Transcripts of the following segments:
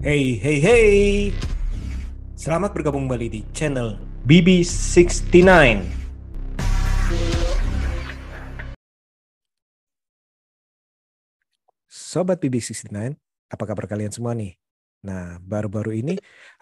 Hey, hey, hey. Selamat bergabung kembali di channel BB69. Sobat BB69, apa kabar kalian semua nih? Nah, baru-baru ini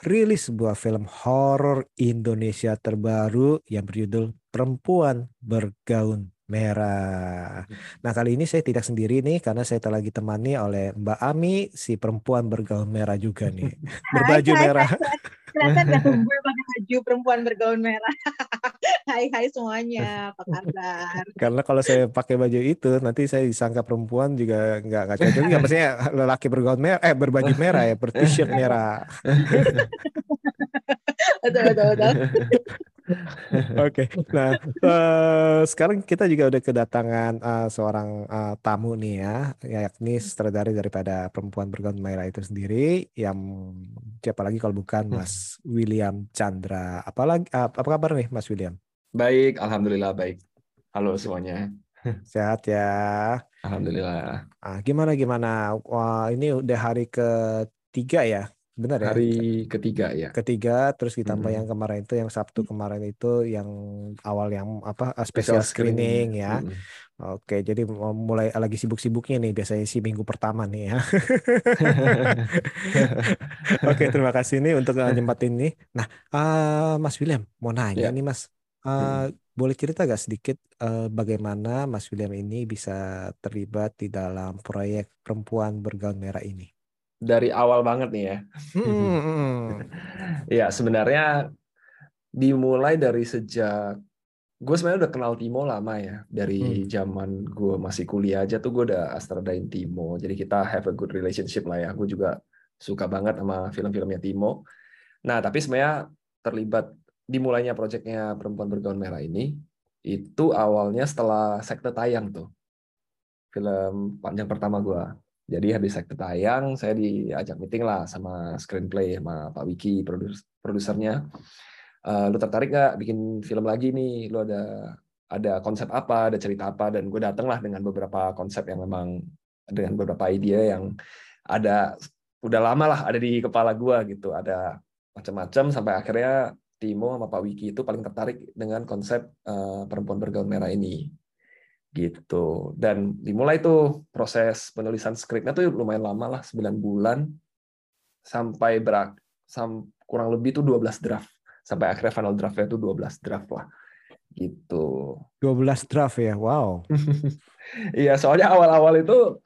rilis sebuah film horor Indonesia terbaru yang berjudul Perempuan Bergaun Merah. Nah, kali ini saya tidak sendiri nih karena saya telah ditemani oleh Mbak Ami, si perempuan bergaun merah juga nih. Berbaju hai, merah. Hai, Kelihatan gak gue pakai baju perempuan bergaun merah. hai hai semuanya, apa kabar? Karena kalau saya pakai baju itu nanti saya disangka perempuan juga nggak nggak cocok. Ya, maksudnya lelaki bergaun merah, eh berbaju merah ya, ber-t-shirt merah. betul betul betul. Oke, okay. nah uh, sekarang kita juga udah kedatangan uh, seorang uh, tamu nih ya, yakni sutradara daripada perempuan bergaun merah itu sendiri, yang siapa lagi kalau bukan Mas William Chandra. Apalagi uh, apa kabar nih Mas William? Baik, alhamdulillah baik. Halo semuanya. Sehat ya. Alhamdulillah. Ah, gimana gimana? Wah, ini udah hari ketiga ya benar ya hari ketiga ya ketiga terus ditambah hmm. yang kemarin itu yang Sabtu kemarin itu yang awal yang apa special screening, screening ya hmm. oke jadi mulai lagi sibuk-sibuknya nih biasanya sih minggu pertama nih ya oke terima kasih nih untuk nyempatin ini nah uh, Mas William mau nanya yeah. nih Mas uh, hmm. boleh cerita gak sedikit uh, bagaimana Mas William ini bisa terlibat di dalam proyek perempuan bergaun merah ini dari awal banget nih ya. Ya sebenarnya dimulai dari sejak gue sebenarnya udah kenal Timo lama ya. Dari hmm. zaman gue masih kuliah aja tuh gue udah astradain Timo. Jadi kita have a good relationship lah ya. Gue juga suka banget sama film-filmnya Timo. Nah tapi sebenarnya terlibat dimulainya proyeknya perempuan bergaun merah ini itu awalnya setelah sekte tayang tuh film panjang pertama gue jadi habis sekte tayang, saya diajak meeting lah sama screenplay sama Pak Wiki, produsernya. Uh, lu tertarik nggak bikin film lagi nih? Lu ada ada konsep apa, ada cerita apa? Dan gue dateng lah dengan beberapa konsep yang memang dengan beberapa ide yang ada udah lama lah ada di kepala gue gitu. Ada macam-macam sampai akhirnya Timo sama Pak Wiki itu paling tertarik dengan konsep uh, perempuan bergaun merah ini gitu. Dan dimulai tuh proses penulisan skripnya tuh lumayan lama lah 9 bulan. Sampai berak sam, kurang lebih tuh 12 draft. Sampai akhirnya final draftnya tuh 12 draft lah. Gitu. 12 draft ya? Wow. Iya soalnya awal-awal itu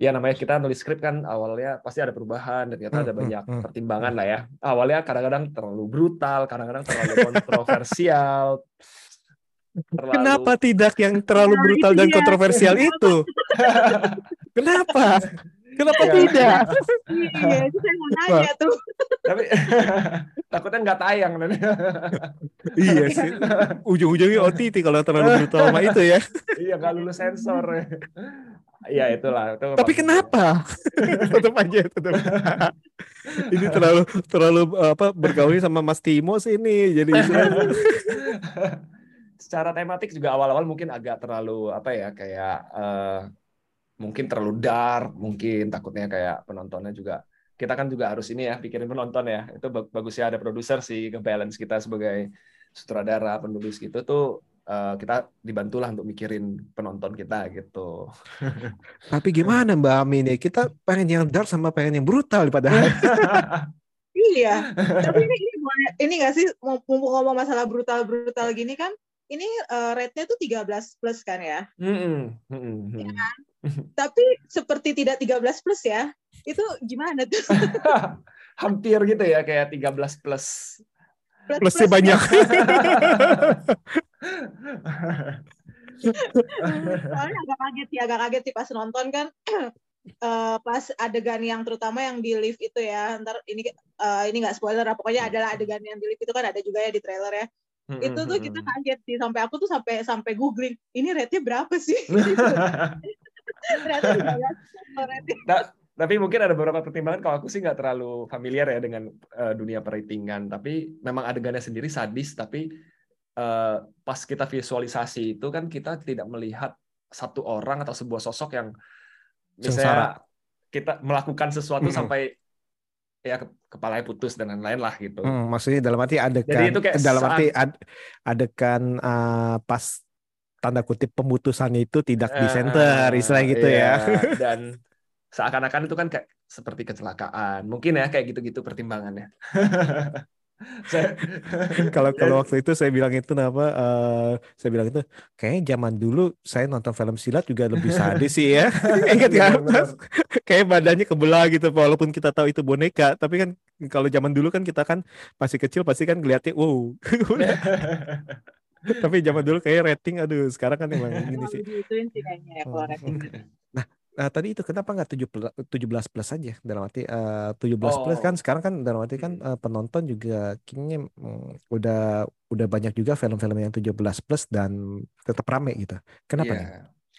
ya namanya kita nulis skrip kan awalnya pasti ada perubahan dan ternyata ada hmm, banyak hmm, pertimbangan lah ya. Awalnya kadang-kadang terlalu brutal kadang-kadang terlalu kontroversial Terlalu... Kenapa tidak yang terlalu nah, brutal dan kontroversial itu? Kenapa? Kenapa ya, tidak? Iya, itu saya mau nanya tuh. Tapi takutnya nggak tayang dan. iya sih. Ujung-ujungnya OTT kalau terlalu brutal sama itu ya. iya, nggak lulus sensor. Iya itulah. Itu Tapi kenapa? tetap aja tetap. ini terlalu terlalu apa bergaul sama Mas Timo sih ini jadi secara tematik juga awal-awal mungkin agak terlalu apa ya kayak uh, mungkin terlalu dark, mungkin takutnya kayak penontonnya juga kita kan juga harus ini ya pikirin penonton ya. Itu bagusnya ada produser sih nge-balance kita sebagai sutradara, penulis gitu tuh uh, kita dibantulah untuk mikirin penonton kita gitu. Tapi gimana Mbak Amin ya? Kita pengen yang dark sama pengen yang brutal padahal. iya. Tapi ini, ini, ini gak sih mau ngomong masalah brutal-brutal gini kan? Ini uh, rate-nya tuh 13 plus kan ya? Mm -hmm. ya kan? Tapi seperti tidak 13 plus ya. Itu gimana tuh? Hampir gitu ya kayak 13 plus. plus Plusnya plus banyak. Soalnya agak kaget sih, agak kaget sih pas nonton kan. uh, pas adegan yang terutama yang di lift itu ya ntar ini uh, ini nggak spoiler pokoknya adalah adegan yang di lift itu kan ada juga ya di trailer ya hmm Itu tuh kita kaget sih sampai aku tuh sampai sampai googling ini rate-nya berapa sih? nah, tapi mungkin ada beberapa pertimbangan kalau aku sih nggak terlalu familiar ya dengan uh, dunia perhitungan tapi memang adegannya sendiri sadis tapi uh, pas kita visualisasi itu kan kita tidak melihat satu orang atau sebuah sosok yang misalnya Sengsara. kita melakukan sesuatu -hmm. sampai ya kepalanya putus dan lain-lain lah gitu. Hmm, maksudnya dalam arti adegan Jadi itu kayak dalam saat, arti ad, adegan uh, pas tanda kutip pemutusan itu tidak di center uh, istilah gitu iya, ya. Dan seakan-akan itu kan kayak seperti kecelakaan. Mungkin ya kayak gitu-gitu pertimbangannya. kalau kalau waktu itu saya bilang itu apa uh, saya bilang itu kayaknya zaman dulu saya nonton film silat juga lebih sadis sih ya. Ingat kan kayak badannya kebelah gitu walaupun kita tahu itu boneka tapi kan kalau zaman dulu kan kita kan masih kecil pasti kan ngeliatnya wow. Tapi zaman dulu kayak rating aduh sekarang kan emang gini sih. Ya, Nah, tadi itu kenapa nggak 17 plus aja dalam arti uh, 17 oh. plus kan sekarang kan dalam arti kan uh, penonton juga kayaknya um, udah udah banyak juga film-film yang 17 plus dan tetap rame gitu. Kenapa yeah. nih?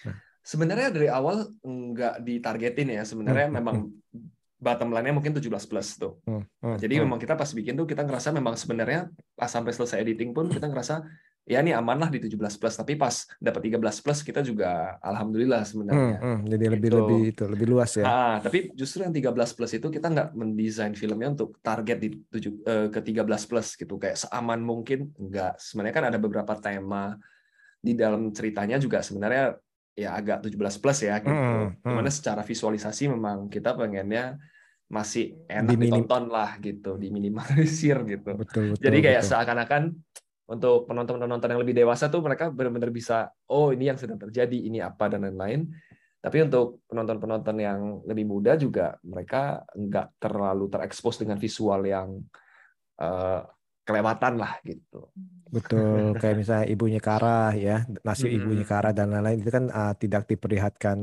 Nah. Sebenarnya dari awal nggak ditargetin ya. Sebenarnya hmm memang hmm. bottom line-nya mungkin 17 plus tuh. Hmm, hmm, Jadi hmm. memang kita pas bikin tuh kita ngerasa memang sebenarnya pas sampai selesai editing pun kita ngerasa ya ini aman lah di 17 plus tapi pas dapat 13 plus kita juga alhamdulillah sebenarnya. Hmm, hmm, jadi lebih gitu. lebih itu lebih luas ya. Ah, tapi justru yang 13 plus itu kita nggak mendesain filmnya untuk target di tujuh, uh, ke 13 plus gitu. Kayak seaman mungkin enggak sebenarnya kan ada beberapa tema di dalam ceritanya juga sebenarnya ya agak 17 plus ya gitu. Hmm, hmm. di mana secara visualisasi memang kita pengennya masih enak Diminim ditonton lah gitu diminimalisir gitu. Betul, betul, jadi kayak seakan-akan untuk penonton-penonton yang lebih dewasa tuh mereka benar-benar bisa oh ini yang sedang terjadi ini apa dan lain-lain tapi untuk penonton-penonton yang lebih muda juga mereka nggak terlalu terekspos dengan visual yang uh, kelewatan lah gitu betul kayak misalnya ibunya Kara ya nasib hmm. ibunya Kara dan lain-lain itu kan uh, tidak diperlihatkan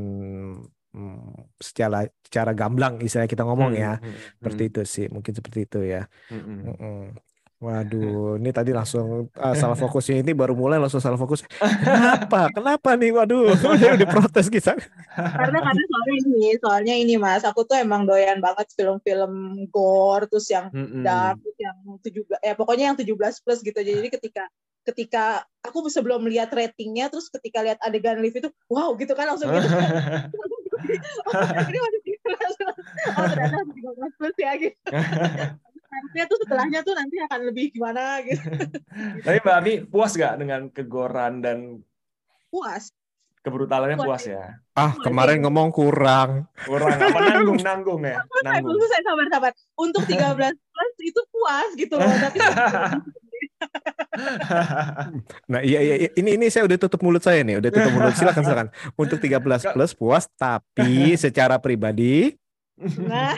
um, secara secara gamblang istilahnya kita ngomong hmm. ya hmm. seperti itu sih mungkin seperti itu ya hmm. Hmm. Waduh, ini tadi langsung uh, salah fokusnya ini baru mulai langsung salah fokus. Kenapa? Kenapa nih? Waduh, udah protes kita. Karena karena soalnya ini, soalnya ini Mas, aku tuh emang doyan banget film-film gore terus yang mm -mm. dark, yang tujuh ya pokoknya yang 17 plus gitu. Jadi ketika ketika aku sebelum lihat ratingnya terus ketika lihat adegan lift itu wow gitu kan langsung gitu oh, ini masih oh ternyata 13 plus ya gitu harusnya tuh setelahnya tuh nanti akan lebih gimana gitu. Tapi Mbak Ami puas gak dengan kegoran dan puas? Kebrutalannya puas, puas ya? Ah kemarin ngomong kurang. Kurang apa nanggung nanggung ya? Nanggung. Saya sabar sabar. Untuk 13 plus itu puas gitu loh. Tapi nah iya, iya iya ini ini saya udah tutup mulut saya nih udah tutup mulut silakan silakan untuk 13 plus puas tapi secara pribadi Nah.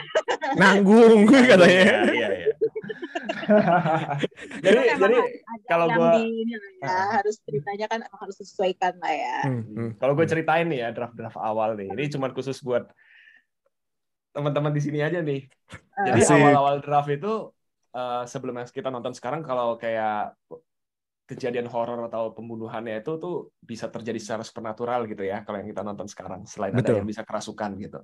Nanggung gue katanya. Iya, iya. jadi jadi kalau gue ya, harus ceritanya kan harus disesuaikan lah ya. Hmm, hmm. Kalau gue ceritain nih ya draft-draft awal nih. Ini cuma khusus buat teman-teman di sini aja nih. Jadi awal-awal draft itu uh, sebelum kita nonton sekarang kalau kayak kejadian horor atau pembunuhannya itu tuh bisa terjadi secara supernatural gitu ya kalau yang kita nonton sekarang selain Betul. ada yang bisa kerasukan gitu.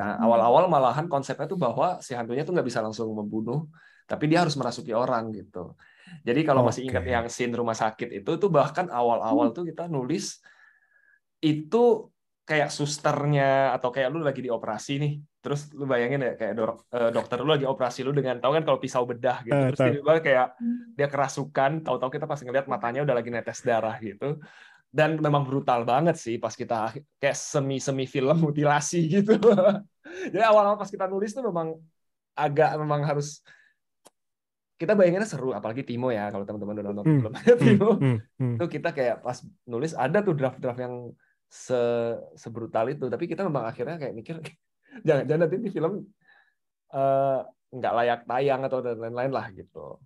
Nah hmm. awal-awal malahan konsepnya tuh bahwa si hantunya tuh nggak bisa langsung membunuh, tapi dia harus merasuki orang gitu. Jadi kalau okay. masih ingat yang scene rumah sakit itu tuh bahkan awal-awal hmm. tuh kita nulis itu kayak susternya atau kayak lu lagi dioperasi nih terus lu bayangin ya kayak dok, uh, dokter lu lagi operasi lu dengan tahu kan kalau pisau bedah gitu uh, terus tiba-tiba kayak hmm. dia kerasukan tahu-tahu kita pasti ngeliat matanya udah lagi netes darah gitu dan memang brutal banget sih pas kita kayak semi semi film mutilasi gitu jadi awal-awal pas kita nulis tuh memang agak memang harus kita bayanginnya seru apalagi Timo ya kalau teman-teman udah nonton hmm. film Timo hmm. Hmm. tuh kita kayak pas nulis ada tuh draft-draft yang se sebrutal itu tapi kita memang akhirnya kayak mikir jangan jangan nanti di film uh, nggak layak tayang atau dan lain-lain lah gitu.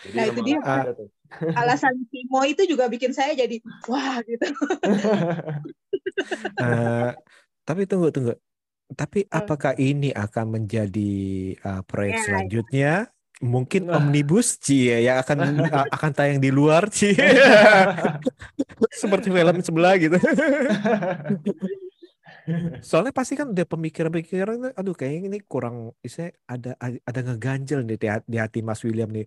Jadi nah itu dia tuh. alasan Timo itu juga bikin saya jadi wah gitu. uh, tapi tunggu tunggu. Tapi apakah ini akan menjadi uh, proyek ya, selanjutnya? Mungkin nah. omnibus cie yang akan akan tayang di luar cie. Seperti film sebelah gitu. Soalnya pasti kan udah pemikiran-pemikiran aduh kayaknya ini kurang saya ada ada ngeganjel nih di hati, di hati Mas William nih.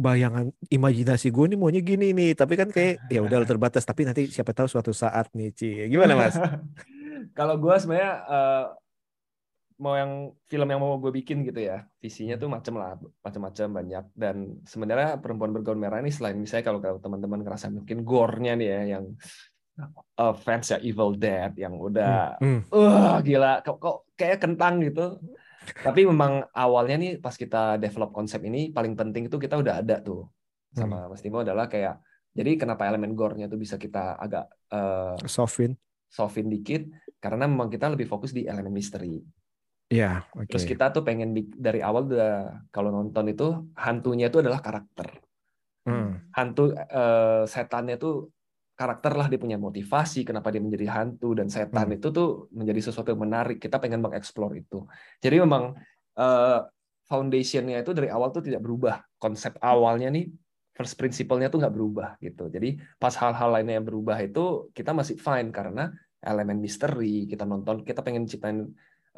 bayangan imajinasi gue nih maunya gini nih. Tapi kan kayak ya udah terbatas. Tapi nanti siapa tahu suatu saat nih Ci. Gimana mas? Kalau gue sebenarnya uh, mau yang film yang mau gue bikin gitu ya visinya tuh macam lah macam-macam banyak. Dan sebenarnya perempuan bergaun merah ini selain misalnya kalau kalau teman-teman ngerasa mungkin gore-nya nih ya yang uh, fans ya Evil Dead yang udah hmm. hmm. uh gila kok, kok kayak kentang gitu tapi memang awalnya nih pas kita develop konsep ini paling penting itu kita udah ada tuh sama hmm. Mas Timo adalah kayak jadi kenapa elemen gore-nya tuh bisa kita agak uh, softin softin dikit karena memang kita lebih fokus di elemen misteri Iya, okay. Terus kita tuh pengen dari awal udah kalau nonton itu hantunya itu adalah karakter. Hmm. Hantu uh, setannya tuh karakter lah dia punya motivasi kenapa dia menjadi hantu dan setan hmm. itu tuh menjadi sesuatu yang menarik. Kita pengen mengeksplor itu. Jadi memang uh, foundationnya itu dari awal tuh tidak berubah. Konsep awalnya nih first principle-nya tuh nggak berubah gitu. Jadi pas hal-hal lainnya yang berubah itu kita masih fine karena elemen misteri kita nonton kita pengen ciptain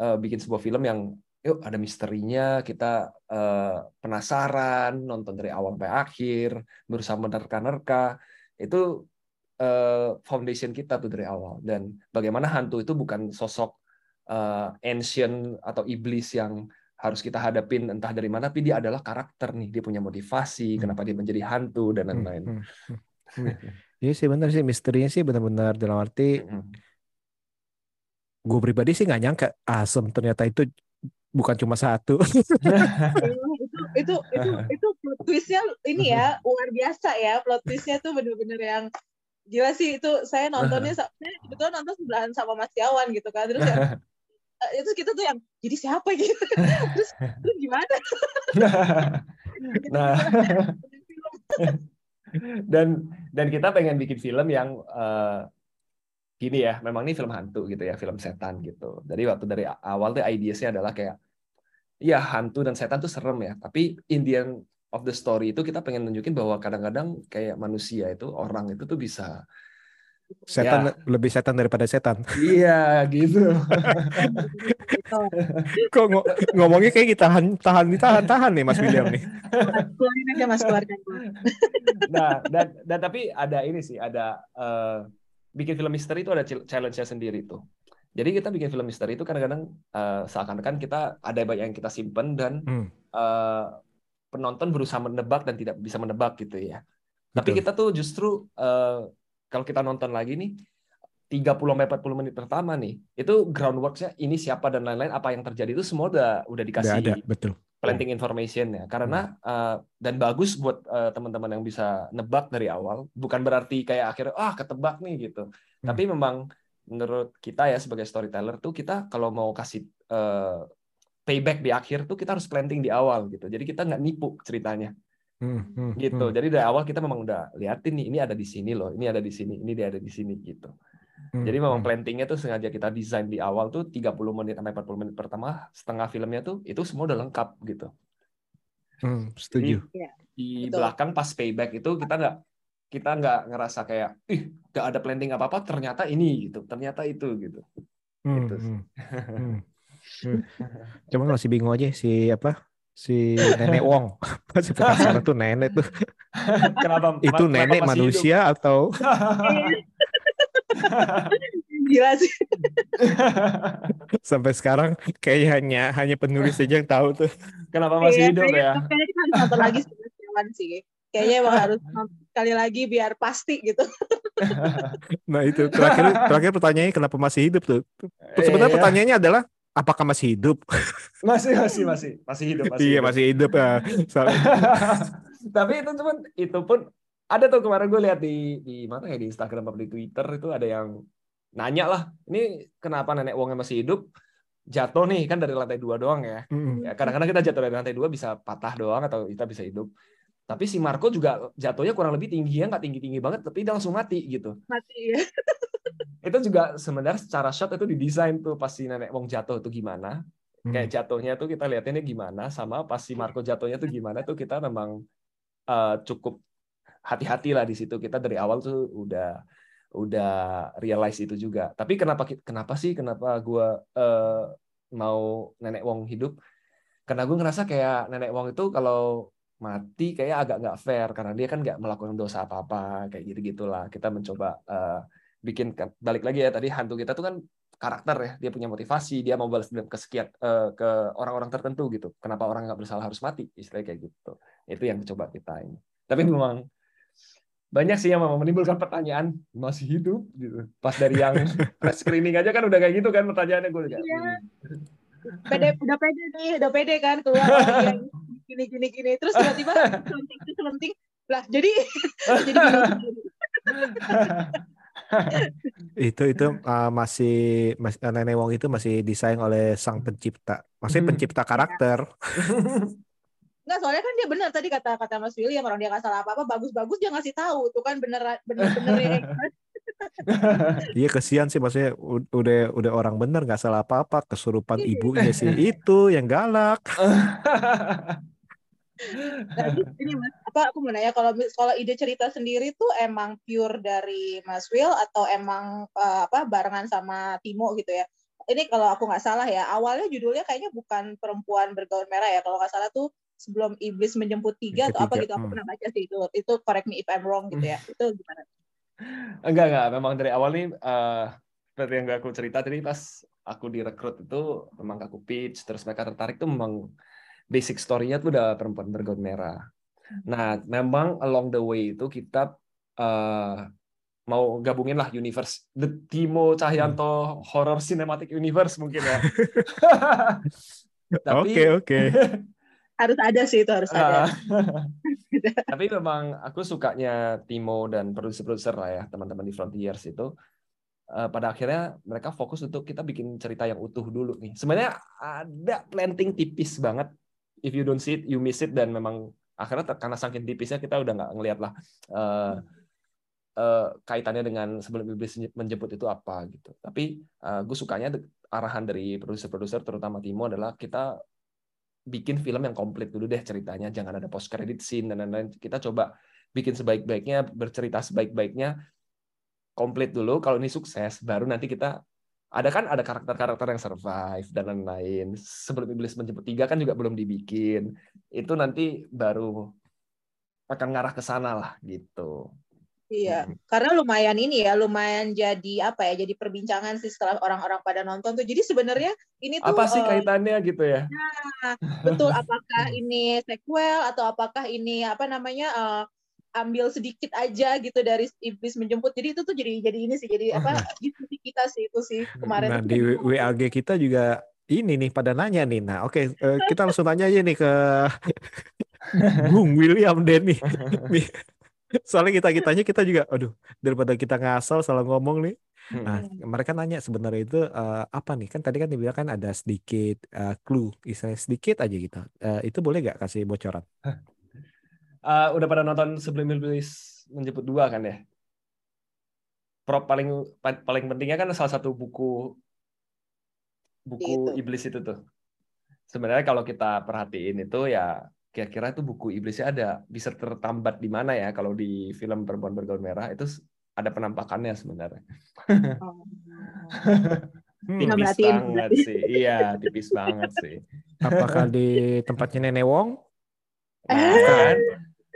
uh, bikin sebuah film yang yuk ada misterinya kita uh, penasaran nonton dari awal sampai akhir berusaha menerka-nerka itu uh, foundation kita tuh dari awal dan bagaimana hantu itu bukan sosok uh, ancient atau iblis yang harus kita hadapin entah dari mana tapi dia adalah karakter nih dia punya motivasi hmm. kenapa dia menjadi hantu dan hmm, lain-lain. Hmm. Hmm. Iya sih benar sih misterinya sih benar-benar dalam arti hmm gue pribadi sih nggak nyangka asem ternyata itu bukan cuma satu. itu itu itu itu plot twistnya ini ya luar biasa ya plot twistnya tuh bener-bener yang gila sih itu saya nontonnya saya kebetulan nonton sebelahan sama Mas Yawan gitu kan terus ya itu kita tuh yang jadi siapa gitu terus terus gimana? Nah. Dan dan kita pengen bikin film yang uh, gini ya, memang ini film hantu gitu ya, film setan gitu. Jadi waktu dari awal tuh ideasnya adalah kayak, ya hantu dan setan tuh serem ya, tapi Indian of the story itu kita pengen nunjukin bahwa kadang-kadang kayak manusia itu orang itu tuh bisa setan ya. lebih setan daripada setan. Iya gitu. Kok ng ngomongnya kayak kita tahan tahan tahan tahan nih Mas William nih. Keluarin aja Mas keluarkan. nah dan dan tapi ada ini sih ada uh, bikin film misteri itu ada challenge-nya sendiri tuh. Jadi kita bikin film misteri itu kadang-kadang uh, seakan-akan kita ada banyak yang kita simpen dan hmm. uh, penonton berusaha menebak dan tidak bisa menebak gitu ya. Betul. Tapi kita tuh justru uh, kalau kita nonton lagi nih 30 sampai 40 menit pertama nih, itu groundwork-nya ini siapa dan lain-lain apa yang terjadi itu semua udah udah dikasih udah ada, betul planting information ya karena uh, dan bagus buat uh, teman-teman yang bisa nebak dari awal bukan berarti kayak akhirnya ah ketebak nih gitu hmm. tapi memang menurut kita ya sebagai storyteller tuh kita kalau mau kasih uh, payback di akhir tuh kita harus planting di awal gitu jadi kita nggak nipu ceritanya hmm, hmm, gitu hmm. jadi dari awal kita memang udah liatin nih ini ada di sini loh ini ada di sini ini dia ada di sini gitu Hmm. Jadi memang hmm. plantingnya tuh sengaja kita desain di awal tuh 30 menit sampai 40 menit pertama setengah filmnya tuh itu semua udah lengkap gitu. Hmm, setuju. Jadi, ya, di betul. belakang pas payback itu kita nggak kita nggak ngerasa kayak ih nggak ada planting apa apa ternyata ini gitu ternyata itu gitu. Hmm, gitu hmm, hmm, hmm. Cuman masih bingung aja si apa si nenek Wong masih penasaran tuh nenek tuh. Kenapa? itu nenek manusia hidup? atau? Gila sih. Sampai sekarang kayaknya hanya hanya penulis aja yang tahu tuh. Kenapa masih iya, hidup ya? Kayaknya kita harus nonton lagi sih. Kayaknya emang harus sekali lagi biar pasti gitu. nah itu terakhir terakhir pertanyaannya kenapa masih hidup tuh? Sebenarnya iya. pertanyaannya adalah apakah masih hidup? Masih masih masih masih hidup. Masih iya hidup. masih hidup ya. Tapi itu cuman itu pun ada tuh kemarin gue lihat di di mana ya di Instagram atau di Twitter itu ada yang nanya lah ini kenapa nenek Wongnya masih hidup jatuh nih kan dari lantai dua doang ya. Mm. ya kadang-kadang kita jatuh dari lantai dua bisa patah doang atau kita bisa hidup tapi si Marco juga jatuhnya kurang lebih tinggi ya nggak tinggi tinggi banget tapi dia langsung mati gitu mati ya itu juga sebenarnya secara shot itu didesain tuh pas si nenek Wong jatuh itu gimana hmm. kayak jatuhnya tuh kita lihatnya gimana sama pas si Marco jatuhnya tuh gimana tuh kita memang uh, cukup hati-hati lah di situ kita dari awal tuh udah udah realize itu juga. Tapi kenapa kenapa sih kenapa gue uh, mau nenek Wong hidup? Karena gue ngerasa kayak nenek Wong itu kalau mati kayak agak nggak fair karena dia kan nggak melakukan dosa apa-apa kayak gitu gitulah kita mencoba uh, bikin balik lagi ya tadi hantu kita tuh kan karakter ya dia punya motivasi dia mau balas dendam ke sekian uh, ke orang-orang tertentu gitu. Kenapa orang nggak bersalah harus mati? Istilahnya kayak gitu. Itu yang coba kita ini. Tapi memang banyak sih yang menimbulkan pertanyaan masih hidup gitu. Pas dari yang press screening aja kan udah kayak gitu kan pertanyaannya gue juga iya. pede udah pede nih udah pede kan keluar gini gini gini. Terus tiba-tiba selenting selenting lah jadi jadi itu itu uh, masih mas, uh, nenek Wong itu masih desain oleh sang pencipta, maksudnya hmm. pencipta karakter. Enggak, soalnya kan dia benar tadi kata kata Mas William orang dia nggak salah apa apa bagus-bagus dia ngasih tahu tuh kan bener bener bener ya. Iya kesian sih maksudnya udah udah orang bener nggak salah apa apa kesurupan iya. ibunya sih itu yang galak. Ini mas, apa aku mau nanya kalau kalau ide cerita sendiri tuh emang pure dari Mas Will atau emang uh, apa barengan sama Timo gitu ya? Ini kalau aku nggak salah ya, awalnya judulnya kayaknya bukan perempuan bergaun merah ya. Kalau nggak salah tuh sebelum iblis menjemput tiga atau apa gitu. Aku hmm. pernah baca sih itu. Itu correct me if I'm wrong gitu ya. Itu gimana? Enggak enggak, memang dari awal nih uh, seperti yang aku cerita tadi pas aku direkrut itu memang aku pitch terus mereka tertarik tuh memang basic story-nya tuh udah perempuan bergaun merah. Nah, memang along the way itu kita uh, mau gabungin lah universe The Timo Cahyanto hmm. Horror Cinematic Universe mungkin ya. Oke oke. Okay, harus ada sih itu harus ada. Tapi memang aku sukanya Timo dan produser-produser lah ya teman-teman di Frontiers itu uh, pada akhirnya mereka fokus untuk kita bikin cerita yang utuh dulu nih. Sebenarnya ada planting tipis banget if you don't see it, you miss it dan memang akhirnya karena saking tipisnya kita udah nggak ngelihat lah uh, uh, kaitannya dengan sebelum iblis menjemput itu apa gitu. Tapi uh, gue sukanya arahan dari produser-produser terutama Timo adalah kita bikin film yang komplit dulu deh ceritanya, jangan ada post credit scene dan lain-lain. Kita coba bikin sebaik-baiknya, bercerita sebaik-baiknya, komplit dulu. Kalau ini sukses, baru nanti kita ada kan ada karakter-karakter yang survive dan lain-lain. Sebelum Iblis menjemput tiga kan juga belum dibikin. Itu nanti baru akan ngarah ke sana lah gitu. Iya, hmm. karena lumayan ini ya, lumayan jadi apa ya, jadi perbincangan sih setelah orang-orang pada nonton tuh. Jadi sebenarnya ini tuh apa sih uh, kaitannya gitu ya? Nah, betul. Apakah ini sequel atau apakah ini apa namanya uh, ambil sedikit aja gitu dari iblis menjemput. Jadi itu tuh jadi jadi ini sih jadi apa diskusi kita sih itu sih kemarin nah di WAG kita juga ini nih pada nanya nih. Nah oke okay, uh, eh, kita langsung tanya aja nih ke Bung William Denny soalnya kita kitanya kita juga aduh daripada kita ngasal salah ngomong nih. Nah, mereka nanya sebenarnya itu uh, apa nih? Kan tadi kan dibilang kan ada sedikit uh, clue, istilahnya sedikit aja gitu. Uh, itu boleh nggak kasih bocoran? Uh, udah pada nonton sebelum iblis menjemput dua kan ya? Prop paling paling pentingnya kan salah satu buku buku itu. iblis itu tuh. Sebenarnya kalau kita perhatiin itu ya kira-kira itu buku iblisnya ada bisa tertambat di mana ya? Kalau di film perempuan bergaun merah itu ada penampakannya sebenarnya. Oh. tipis banget sih. Iya tipis banget sih. Apakah di tempatnya nenek Wong? Nah, kan?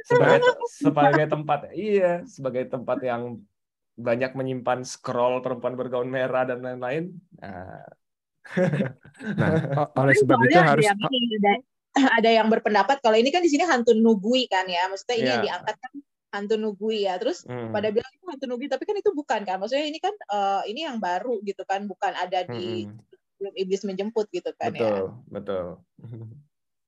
Sebagai sebagai tempat iya sebagai tempat yang banyak menyimpan scroll perempuan bergaun merah dan lain-lain. Nah, nah oleh sebab itu harus ada, ada yang berpendapat kalau ini kan di sini hantu nugui kan ya. Maksudnya ini yeah. yang diangkat kan hantu nugui ya. Terus hmm. pada bilang itu hantu nugui tapi kan itu bukan kan? Maksudnya ini kan uh, ini yang baru gitu kan bukan ada di hmm. iblis menjemput gitu kan betul, ya. Betul betul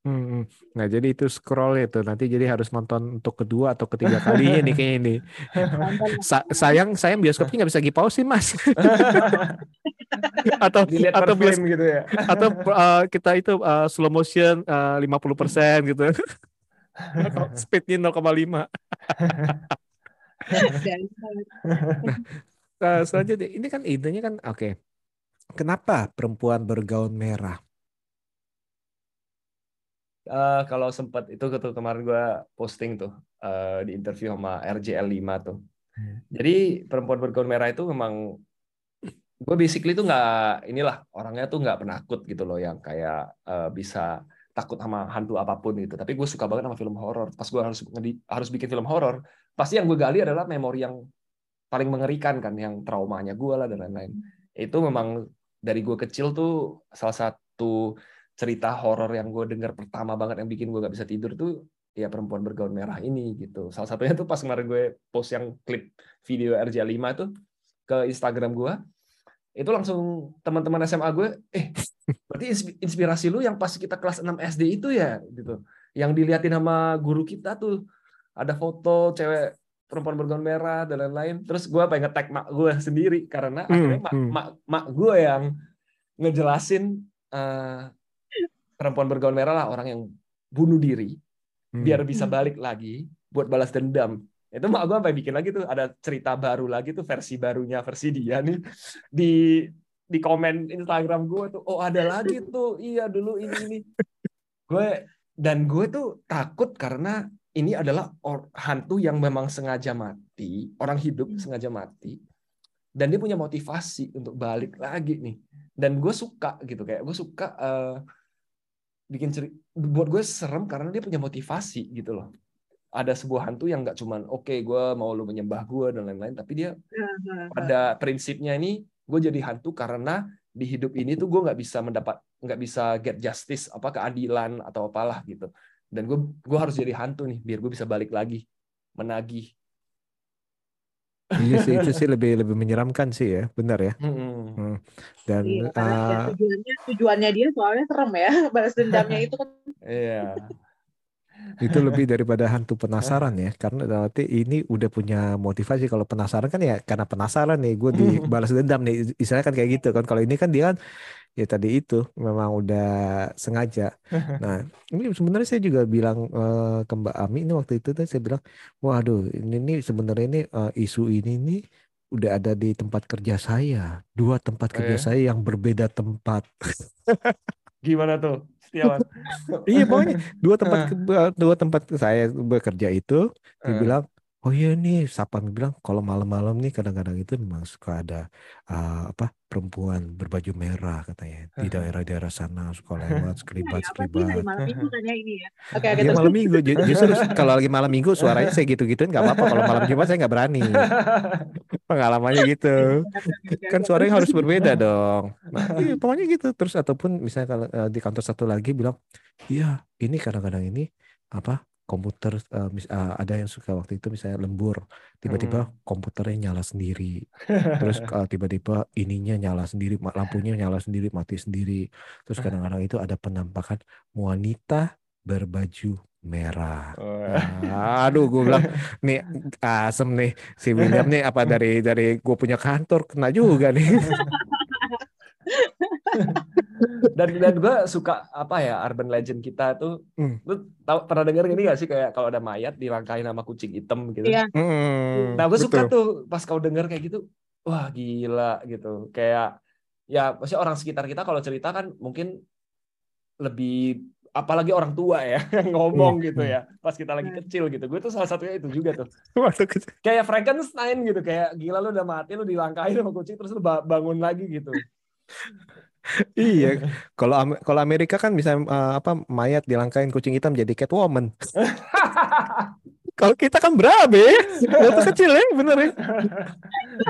Hmm, nah jadi itu scroll itu nanti jadi harus nonton untuk kedua atau ketiga kalinya nih kayaknya nih. Sa sayang sayang bioskopnya nggak bisa sih mas. atau Dilihat atau bios gitu ya. Atau uh, kita itu uh, slow motion uh, 50% gitu. Speednya 0,5. nah, selanjutnya ini kan idenya kan oke. Okay. Kenapa perempuan bergaun merah? Uh, kalau sempat itu tuh kemarin gue posting tuh uh, di interview sama RJL 5 tuh. Jadi perempuan bergaun merah itu memang gue basically tuh nggak inilah orangnya tuh nggak penakut gitu loh yang kayak uh, bisa takut sama hantu apa pun gitu. Tapi gue suka banget sama film horor. Pas gue harus harus bikin film horor, pasti yang gue gali adalah memori yang paling mengerikan kan, yang traumanya gue lah dan lain-lain. Itu memang dari gue kecil tuh salah satu cerita horor yang gue dengar pertama banget yang bikin gue gak bisa tidur tuh ya perempuan bergaun merah ini gitu. Salah satunya tuh pas kemarin gue post yang klip video RJ5 tuh ke Instagram gue, itu langsung teman-teman SMA gue, eh berarti inspirasi lu yang pas kita kelas 6 SD itu ya gitu. Yang diliatin sama guru kita tuh ada foto cewek perempuan bergaun merah dan lain-lain. Terus gue pengen tag mak gue sendiri karena hmm, akhirnya mak, hmm. mak, mak gue yang ngejelasin uh, perempuan bergaun merah lah orang yang bunuh diri. Hmm. biar bisa balik lagi buat balas dendam. Itu mak gue sampai bikin lagi tuh ada cerita baru lagi tuh versi barunya versi dia nih. Di di komen Instagram gue tuh oh ada lagi tuh. Iya dulu ini ini. Gue dan gue tuh takut karena ini adalah or, hantu yang memang sengaja mati orang hidup hmm. sengaja mati dan dia punya motivasi untuk balik lagi nih. Dan gue suka gitu kayak gue suka uh, bikin cerita buat gue serem karena dia punya motivasi gitu loh. Ada sebuah hantu yang nggak cuman oke okay, gue mau lu menyembah gue dan lain-lain tapi dia pada prinsipnya ini gue jadi hantu karena di hidup ini tuh gue nggak bisa mendapat nggak bisa get justice apa keadilan atau apalah gitu. Dan gue gue harus jadi hantu nih biar gue bisa balik lagi menagih iya sih itu sih lebih lebih menyeramkan sih ya benar ya hmm. Hmm. dan iya, uh, tujuannya tujuannya dia soalnya serem ya balas dendamnya itu kan iya itu lebih daripada hantu penasaran ya karena berarti ini udah punya motivasi. Kalau penasaran kan ya karena penasaran nih gue dibalas dendam nih. Istilahnya kan kayak gitu kan. Kalau ini kan dia kan ya tadi itu memang udah sengaja. Nah ini sebenarnya saya juga bilang uh, ke Mbak Ami ini waktu itu saya bilang waduh ini nih sebenarnya ini uh, isu ini nih udah ada di tempat kerja saya. Dua tempat kerja oh, ya? saya yang berbeda tempat gimana tuh Setiawan. iya pokoknya dua tempat dua tempat saya bekerja itu dibilang oh iya nih Sapam bilang kalau malam-malam nih kadang-kadang itu memang suka ada uh, apa perempuan berbaju merah katanya di daerah-daerah sana suka lewat sekelibat sekelibat. malam minggu ya ini ya. Oke, okay, iya malam minggu justru kalau lagi malam minggu suaranya saya gitu-gituin nggak apa-apa kalau malam Jumat saya nggak berani. Pengalamannya gitu. kan suaranya harus berbeda dong. Nah, iya, pokoknya gitu terus ataupun misalnya kalau uh, di kantor satu lagi bilang, "Iya, ini kadang-kadang ini apa komputer uh, mis, uh, ada yang suka waktu itu misalnya lembur tiba-tiba hmm. komputernya nyala sendiri. Terus uh, tiba-tiba ininya nyala sendiri lampunya nyala sendiri mati sendiri. Terus kadang-kadang itu ada penampakan wanita berbaju merah. Nah, aduh gue bilang nih asem nih si William nih apa dari dari gue punya kantor kena juga nih dan dan gue suka apa ya urban legend kita tuh hmm. lu tahu pernah denger ini gak sih kayak kalau ada mayat dirangkai nama kucing hitam gitu iya. hmm, nah gue suka tuh pas kau denger kayak gitu wah gila gitu kayak ya maksudnya orang sekitar kita kalau cerita kan mungkin lebih apalagi orang tua ya yang ngomong hmm. gitu ya pas kita lagi hmm. kecil gitu gue tuh salah satunya itu juga tuh kayak Frankenstein gitu kayak gila lu udah mati lu dilangkain sama kucing terus lu bangun lagi gitu iya, kalau kalau Amerika kan bisa uh, apa mayat dilangkain kucing hitam jadi Catwoman. kalau kita kan berabe, waktu kecil ya, bener ya.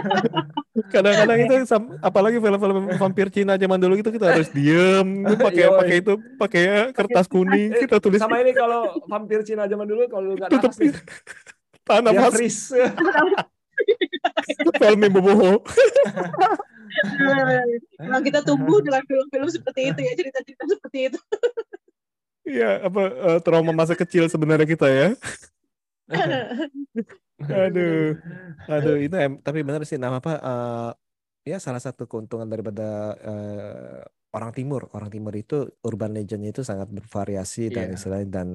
Kadang-kadang itu apalagi film-film vampir Cina zaman dulu itu kita harus diem, pakai pakai itu pakai kertas kuning kita tulis. Sama ini kalau vampir Cina zaman dulu kalau nggak tutup tahan nafas. Film boboho. Memang kita tumbuh dengan film-film seperti itu ya, cerita-cerita seperti itu. Iya, apa uh, trauma masa kecil sebenarnya kita ya. aduh, aduh itu em, tapi benar sih nama apa uh, ya salah satu keuntungan daripada uh, orang timur, orang timur itu urban legendnya itu sangat bervariasi dan yeah. istilahnya dan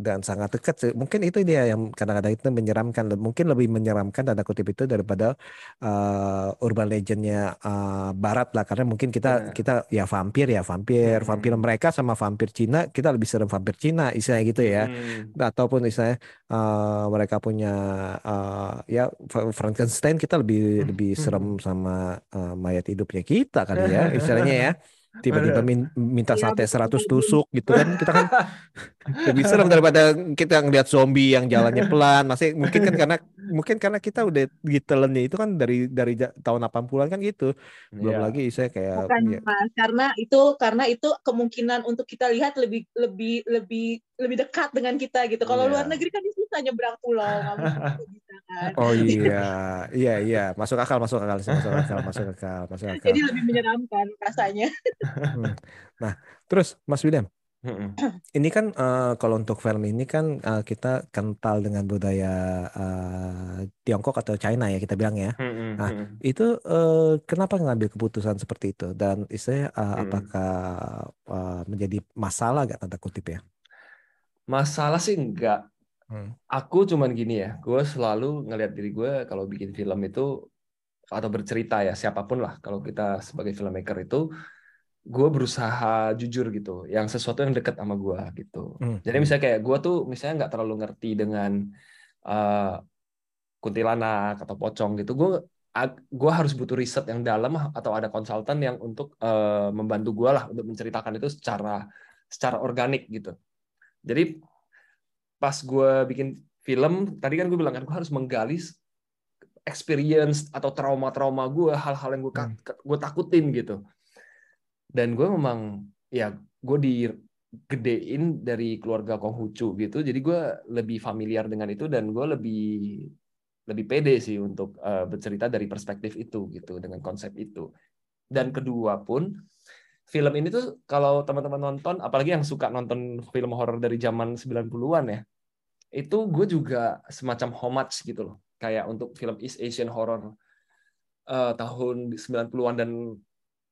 dan sangat dekat sih. Mungkin itu dia yang kadang-kadang itu menyeramkan, mungkin lebih menyeramkan tanda kutip itu daripada uh, urban legendnya uh, Barat lah, karena mungkin kita yeah. kita ya vampir ya vampir, hmm. vampir mereka sama vampir Cina kita lebih serem vampir Cina, istilahnya gitu ya, hmm. ataupun istilahnya uh, mereka punya uh, ya Frankenstein kita lebih hmm. lebih serem sama uh, mayat hidupnya kita kali ya, istilahnya ya. tiba-tiba min- minta iya, sate 100 tusuk gitu kan. Kita kan lebih serem daripada kita ngeliat zombie yang jalannya pelan. Masih mungkin kan karena mungkin karena kita udah ditelennya itu kan dari dari tahun 80-an kan gitu belum yeah. lagi saya kayak Bukan, ya. mas karena itu karena itu kemungkinan untuk kita lihat lebih lebih lebih lebih dekat dengan kita gitu kalau yeah. luar negeri kan susah nyebrang pulau kan. Oh iya, iya iya, masuk akal, masuk akal, masuk akal, masuk akal, masuk akal. Jadi lebih menyeramkan rasanya. Hmm. Nah, terus Mas William, ini kan uh, kalau untuk film ini kan uh, kita kental dengan budaya uh, Tiongkok atau China ya kita bilang ya. Nah itu uh, kenapa ngambil keputusan seperti itu dan istilahnya uh, apakah uh, menjadi masalah gak tanda kutip ya? Masalah sih enggak Hmm. Aku cuman gini ya, gue selalu ngelihat diri gue kalau bikin film itu atau bercerita ya siapa pun lah kalau kita sebagai filmmaker itu gue berusaha jujur gitu yang sesuatu yang dekat sama gue gitu hmm. jadi hmm. misalnya kayak gue tuh misalnya nggak terlalu ngerti dengan uh, kuntilanak atau pocong gitu gue gue harus butuh riset yang dalam atau ada konsultan yang untuk uh, membantu gue lah untuk menceritakan itu secara secara organik gitu jadi pas gue bikin film tadi kan gue bilang kan gue harus menggali experience atau trauma-trauma gue hal-hal yang gue hmm. gue takutin gitu dan gue memang ya gue digedein dari keluarga Konghucu gitu jadi gue lebih familiar dengan itu dan gue lebih lebih pede sih untuk uh, bercerita dari perspektif itu gitu dengan konsep itu dan kedua pun film ini tuh kalau teman-teman nonton, apalagi yang suka nonton film horor dari zaman 90-an ya, itu gue juga semacam homage gitu loh. Kayak untuk film East Asian horror uh, tahun 90-an dan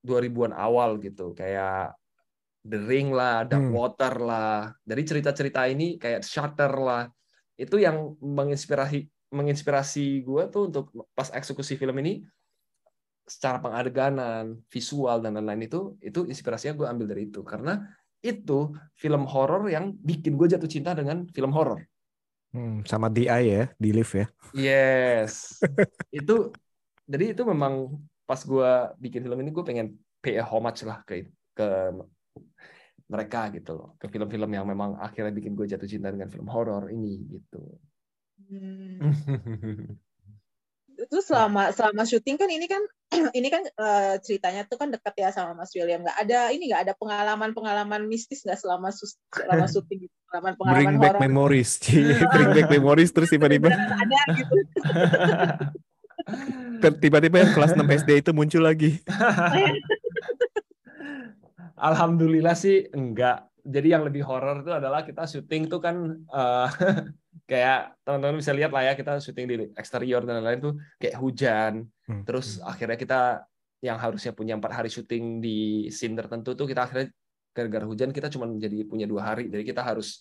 2000-an awal gitu. Kayak The Ring lah, Dark hmm. Water lah. Dari cerita-cerita ini kayak Shutter lah. Itu yang menginspirasi menginspirasi gue tuh untuk pas eksekusi film ini secara pengadeganan, visual dan lain-lain itu itu inspirasinya gue ambil dari itu karena itu film horor yang bikin gue jatuh cinta dengan film horor. Hmm, sama DI ya, di live ya. Yes. itu jadi itu memang pas gue bikin film ini gue pengen pay a homage lah ke ke mereka gitu loh, ke film-film yang memang akhirnya bikin gue jatuh cinta dengan film horor ini gitu. Hmm. itu selama selama syuting kan ini kan ini kan uh, ceritanya tuh kan dekat ya sama Mas William. Nggak ada ini nggak ada pengalaman pengalaman mistis nggak selama selama syuting gitu? Pengalaman pengalaman bring back memories bring back memories terus tiba-tiba. Ada gitu tiba-tiba yang kelas 6 SD itu muncul lagi Alhamdulillah sih enggak jadi yang lebih horor itu adalah kita syuting tuh kan uh, kayak teman-teman bisa lihat lah ya kita syuting di eksterior dan lain-lain tuh kayak hujan hmm. terus hmm. akhirnya kita yang harusnya punya empat hari syuting di scene tertentu tuh kita akhirnya gara-gara hujan kita cuma jadi punya dua hari jadi kita harus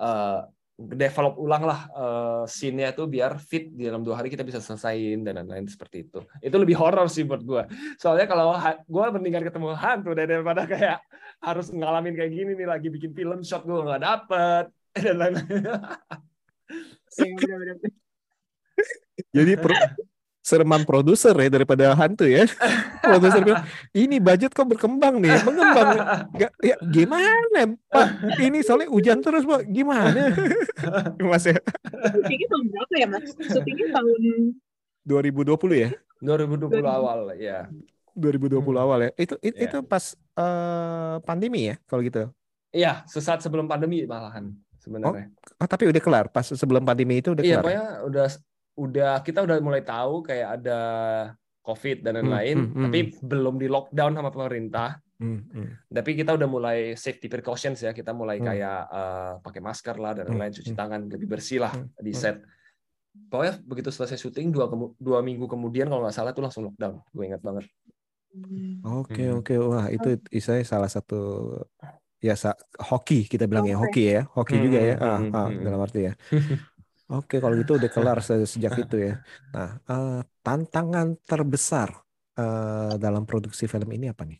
uh, develop ulang lah uh, scene-nya tuh biar fit di dalam dua hari kita bisa selesaiin dan lain-lain seperti itu. Itu lebih horor sih buat gue soalnya kalau gue mendingan ketemu hantu daripada kayak harus ngalamin kayak gini nih lagi bikin film shot gue nggak dapet dan lain-lain. Jadi pro, sereman produser ya daripada hantu ya. produser bilang, ini budget kok berkembang nih, mengembang. Gak, ya gimana Pak? Ini soalnya hujan terus Pak, gimana? mas ya. Syutingnya tahun berapa ya Mas? Syutingnya tahun 2020 ya? 2020 awal ya. 2020 hmm. awal ya. Itu itu, yeah. itu pas uh, pandemi ya kalau gitu. Iya, sesaat sebelum pandemi malahan sebenarnya. Oh, oh, tapi udah kelar pas sebelum pandemi itu udah iya, kelar. Iya, pokoknya udah udah kita udah mulai tahu kayak ada COVID dan hmm, lain-lain, hmm, hmm, tapi hmm. belum di lockdown sama pemerintah. Hmm, hmm. Tapi kita udah mulai safety precautions ya, kita mulai hmm. kayak uh, pakai masker lah dan lain-lain, cuci tangan lebih bersih lah hmm. di set. Pokoknya begitu selesai syuting dua dua minggu kemudian kalau nggak salah itu langsung lockdown. Gue ingat banget. Oke okay, oke okay. wah itu saya salah satu ya hoki kita bilang ya hoki ya hoki hmm, juga ya ah, hmm, ah, hmm. dalam arti ya oke kalau gitu udah kelar sejak itu ya. Nah uh, tantangan terbesar uh, dalam produksi film ini apa nih?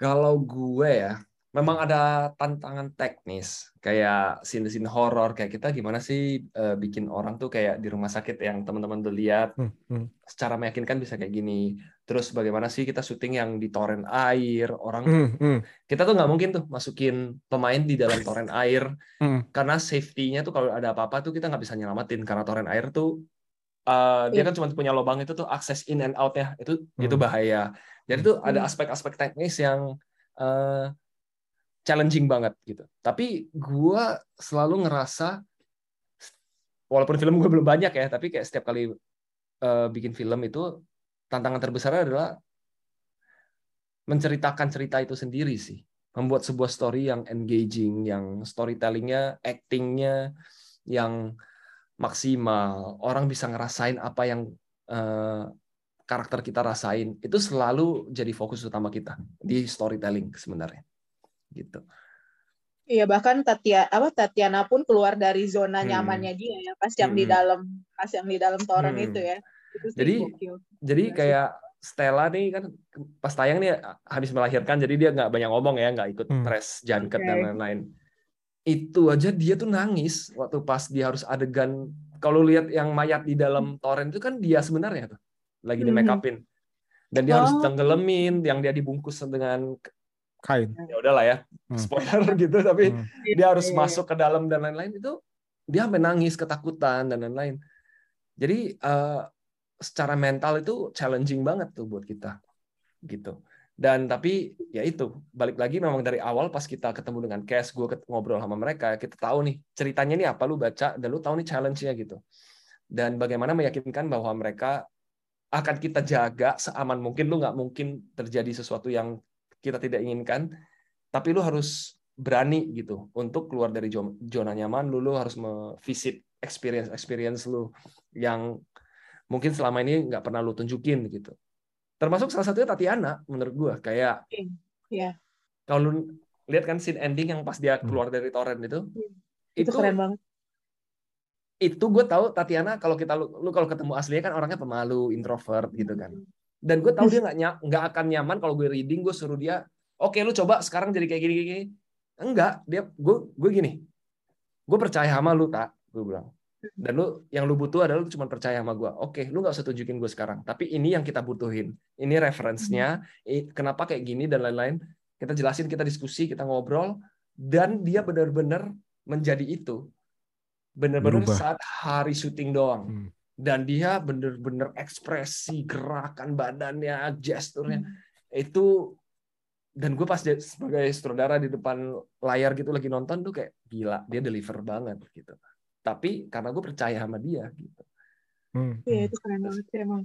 Kalau gue ya memang ada tantangan teknis kayak scene-scene horor kayak kita gimana sih uh, bikin orang tuh kayak di rumah sakit yang teman-teman udah lihat hmm, hmm. secara meyakinkan bisa kayak gini terus bagaimana sih kita syuting yang di toren air orang hmm, hmm. kita tuh nggak mungkin tuh masukin pemain di dalam toren air hmm. karena safety-nya tuh kalau ada apa-apa tuh kita nggak bisa nyelamatin karena toren air tuh uh, dia iya. kan cuma punya lubang itu tuh akses in and out-nya itu hmm. itu bahaya jadi tuh ada hmm. aspek-aspek teknis yang uh, challenging banget gitu. Tapi gue selalu ngerasa walaupun film gue belum banyak ya, tapi kayak setiap kali uh, bikin film itu tantangan terbesar adalah menceritakan cerita itu sendiri sih. Membuat sebuah story yang engaging, yang storytellingnya, actingnya yang maksimal. Orang bisa ngerasain apa yang uh, karakter kita rasain. Itu selalu jadi fokus utama kita di storytelling sebenarnya gitu. Iya bahkan Tatiana apa Tatiana pun keluar dari zona hmm. nyamannya dia ya pas yang hmm. di dalam pas yang di dalam toren hmm. itu ya. Itu jadi gokil. jadi iya kayak Stella nih kan pas tayang nih habis melahirkan jadi dia nggak banyak ngomong ya nggak ikut hmm. press janket okay. dan lain-lain. Itu aja dia tuh nangis waktu pas dia harus adegan kalau lihat yang mayat di dalam toren itu kan dia sebenarnya tuh lagi di make upin dan dia oh. harus tenggelamin yang dia dibungkus dengan kain ya udahlah ya hmm. spoiler gitu tapi hmm. dia harus masuk ke dalam dan lain-lain itu dia sampai nangis ketakutan dan lain-lain jadi uh, secara mental itu challenging banget tuh buat kita gitu dan tapi ya itu balik lagi memang dari awal pas kita ketemu dengan Cash gue ngobrol sama mereka kita tahu nih ceritanya nih apa lu baca dan lu tahu nih challenge-nya gitu dan bagaimana meyakinkan bahwa mereka akan kita jaga seaman mungkin lu nggak mungkin terjadi sesuatu yang kita tidak inginkan, tapi lu harus berani gitu untuk keluar dari zona nyaman lu, lu harus visit experience experience lu yang mungkin selama ini nggak pernah lu tunjukin gitu termasuk salah satunya Tatiana menurut gua kayak yeah. kalau lu lihat kan scene ending yang pas dia hmm. keluar dari torrent itu hmm. itu, itu keren banget itu gue tahu Tatiana kalau kita lu, lu kalau ketemu aslinya kan orangnya pemalu introvert gitu kan hmm dan gue tahu dia nggak nggak akan nyaman kalau gue reading gue suruh dia oke okay, lu coba sekarang jadi kayak gini gini. Enggak dia gue gue gini. Gue percaya sama lu tak gue bilang. Dan lu yang lu butuh adalah lu cuma percaya sama gue. Oke okay, lu nggak usah tunjukin gue sekarang. Tapi ini yang kita butuhin. Ini referensinya kenapa kayak gini dan lain-lain. Kita jelasin kita diskusi kita ngobrol. Dan dia benar-benar menjadi itu. Benar-benar saat hari syuting doang. Hmm dan dia bener-bener ekspresi gerakan badannya gesturnya hmm. itu dan gue pas sebagai sutradara di depan layar gitu lagi nonton tuh kayak gila dia deliver banget gitu tapi karena gue percaya sama dia gitu hmm. Iya itu keren banget sih emang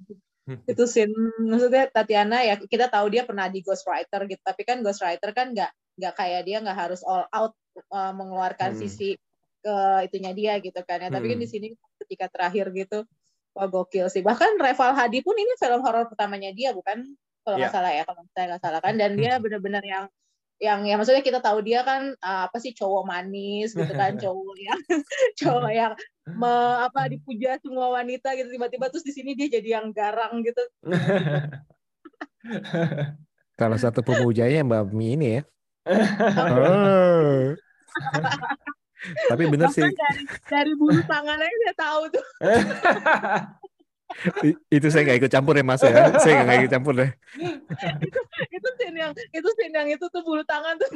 hmm. itu scene maksudnya Tatiana ya kita tahu dia pernah di Ghostwriter gitu tapi kan Ghostwriter kan nggak nggak kayak dia nggak harus all out uh, mengeluarkan hmm. sisi ke itunya dia gitu kan ya tapi kan di sini ketika terakhir gitu Wah gokil sih. Bahkan Reval Hadi pun ini film horor pertamanya dia bukan kalau nggak yeah. salah ya kalau saya nggak salah kan. Dan dia benar-benar yang yang ya maksudnya kita tahu dia kan uh, apa sih cowok manis gitu kan cowok yang cowok yang me, apa dipuja semua wanita gitu tiba-tiba terus di sini dia jadi yang garang gitu. Salah satu pemujanya Mbak Mi ini ya. oh. Tapi bener sih. Dari, dari bulu tangannya saya tahu tuh. itu saya nggak ikut campur ya mas ya. Saya nggak ikut campur deh. Itu itu scene yang itu scene yang itu tuh bulu tangan tuh.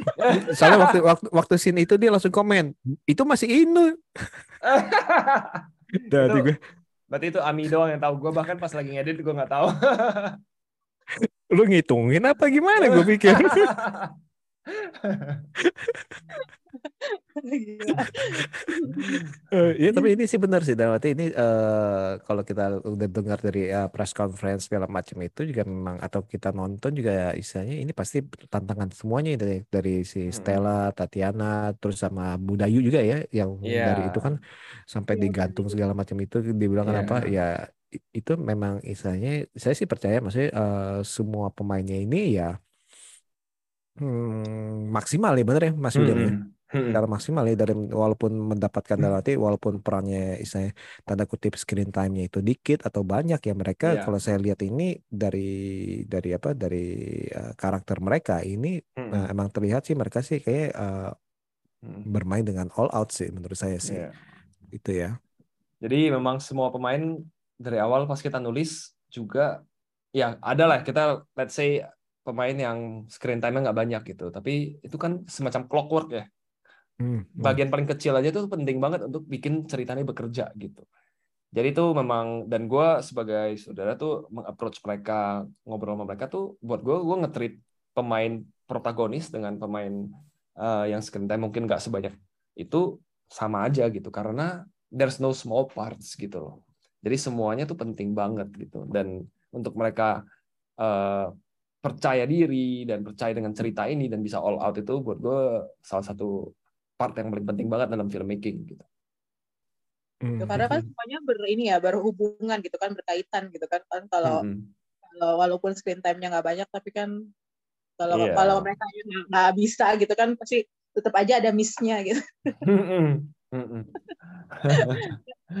Soalnya waktu waktu waktu scene itu dia langsung komen itu masih ini Dari gue berarti itu Ami doang yang tahu. Gue bahkan pas lagi ngedit gue nggak tahu. Lu ngitungin apa gimana? Gue pikir uh, ya tapi ini sih benar sih Dawati ini uh, kalau kita udah dengar dari uh, press conference segala macam itu juga memang atau kita nonton juga istilahnya ini pasti tantangan semuanya dari dari si hmm. Stella, Tatiana, terus sama Budayu juga ya yang yeah. dari itu kan sampai iya, digantung segala macam itu dibilang yeah. apa ya itu memang istilahnya saya sih percaya maksudnya uh, semua pemainnya ini ya hmm, maksimal ya bener ya Mas William ya? hmm. hmm. secara maksimal ya dari walaupun mendapatkan dalam arti walaupun perannya istilahnya tanda kutip screen time-nya itu dikit atau banyak ya mereka yeah. kalau saya lihat ini dari dari apa dari uh, karakter mereka ini hmm. uh, emang terlihat sih mereka sih kayak uh, hmm. bermain dengan all out sih menurut saya sih yeah. itu ya jadi memang semua pemain dari awal pas kita nulis juga ya ada lah kita let's say pemain yang screen time-nya nggak banyak gitu tapi itu kan semacam clockwork ya Hmm, hmm. Bagian paling kecil aja tuh penting banget untuk bikin ceritanya bekerja gitu. Jadi itu memang dan gue sebagai saudara tuh mengapproach mereka ngobrol sama mereka tuh buat gue gue ngetrit pemain protagonis dengan pemain uh, yang screen time mungkin nggak sebanyak itu sama aja gitu karena there's no small parts gitu loh. Jadi semuanya tuh penting banget gitu dan untuk mereka uh, percaya diri dan percaya dengan cerita ini dan bisa all out itu buat gue salah satu part yang paling penting banget dalam filmmaking gitu. Hmm. Karena kan semuanya ber ini ya berhubungan gitu kan berkaitan gitu kan kan kalau hmm. kalau walaupun screen time-nya nggak banyak tapi kan kalau yeah. kalau mereka nggak bisa gitu kan pasti tetap aja ada miss-nya gitu.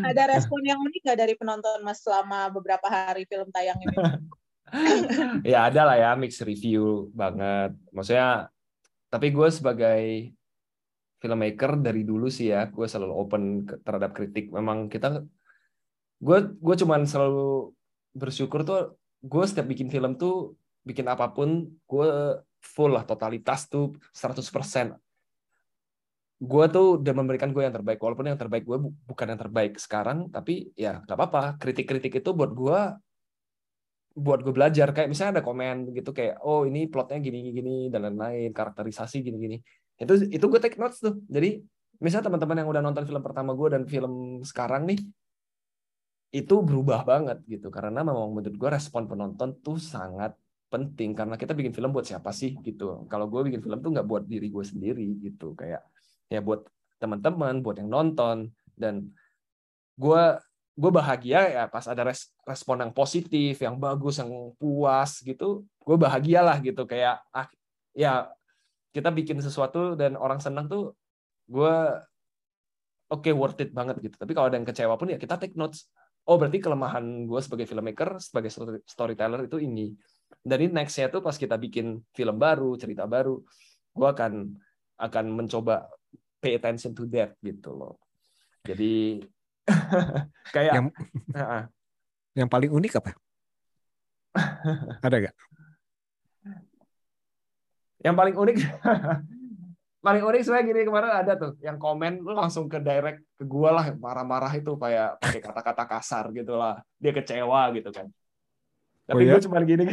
ada respon yang unik nggak dari penonton mas selama beberapa hari film tayang ini? ya ada lah ya mix review banget. Maksudnya tapi gue sebagai filmmaker dari dulu sih ya gue selalu open terhadap kritik. Memang kita gue gue cuman selalu bersyukur tuh gue setiap bikin film tuh bikin apa pun gue full lah totalitas tuh 100% gue tuh udah memberikan gue yang terbaik walaupun yang terbaik gue bukan yang terbaik sekarang tapi ya nggak apa-apa. Kritik-kritik itu buat gue buat gue belajar. Kayak misalnya ada komen gitu kayak oh ini plotnya gini gini dan lain-lain karakterisasi gini gini. Itu itu gue take notes tuh. Jadi misalnya teman-teman yang udah nonton film pertama gue dan film sekarang nih itu berubah banget gitu. Karena memang menurut gue respon penonton tuh sangat penting. Karena kita bikin film buat siapa sih gitu. Kalau gue bikin film tuh nggak buat diri gue sendiri gitu. Kayak ya buat teman-teman buat yang nonton. Dan gue gue bahagia ya pas ada res, respon yang positif yang bagus yang puas gitu gue bahagia lah gitu. Kayak ah ya kita bikin sesuatu dan orang senang tuh gue oke okay, worth it banget gitu. Tapi kalau ada yang kecewa pun ya kita take notes. Oh berarti kelemahan gue sebagai filmmaker sebagai storyteller itu ini. Dari nextnya tuh pas kita bikin film baru cerita baru gue akan akan mencoba pay attention to that gitu loh. Jadi kayak yang, yang paling unik apa? Ada gak yang paling unik paling unik sebenarnya gini kemarin ada tuh yang komen lu langsung ke direct ke gua lah marah-marah itu kayak pakai kata-kata kasar gitu lah. Dia kecewa gitu kan. Tapi oh, iya? gue cuma gini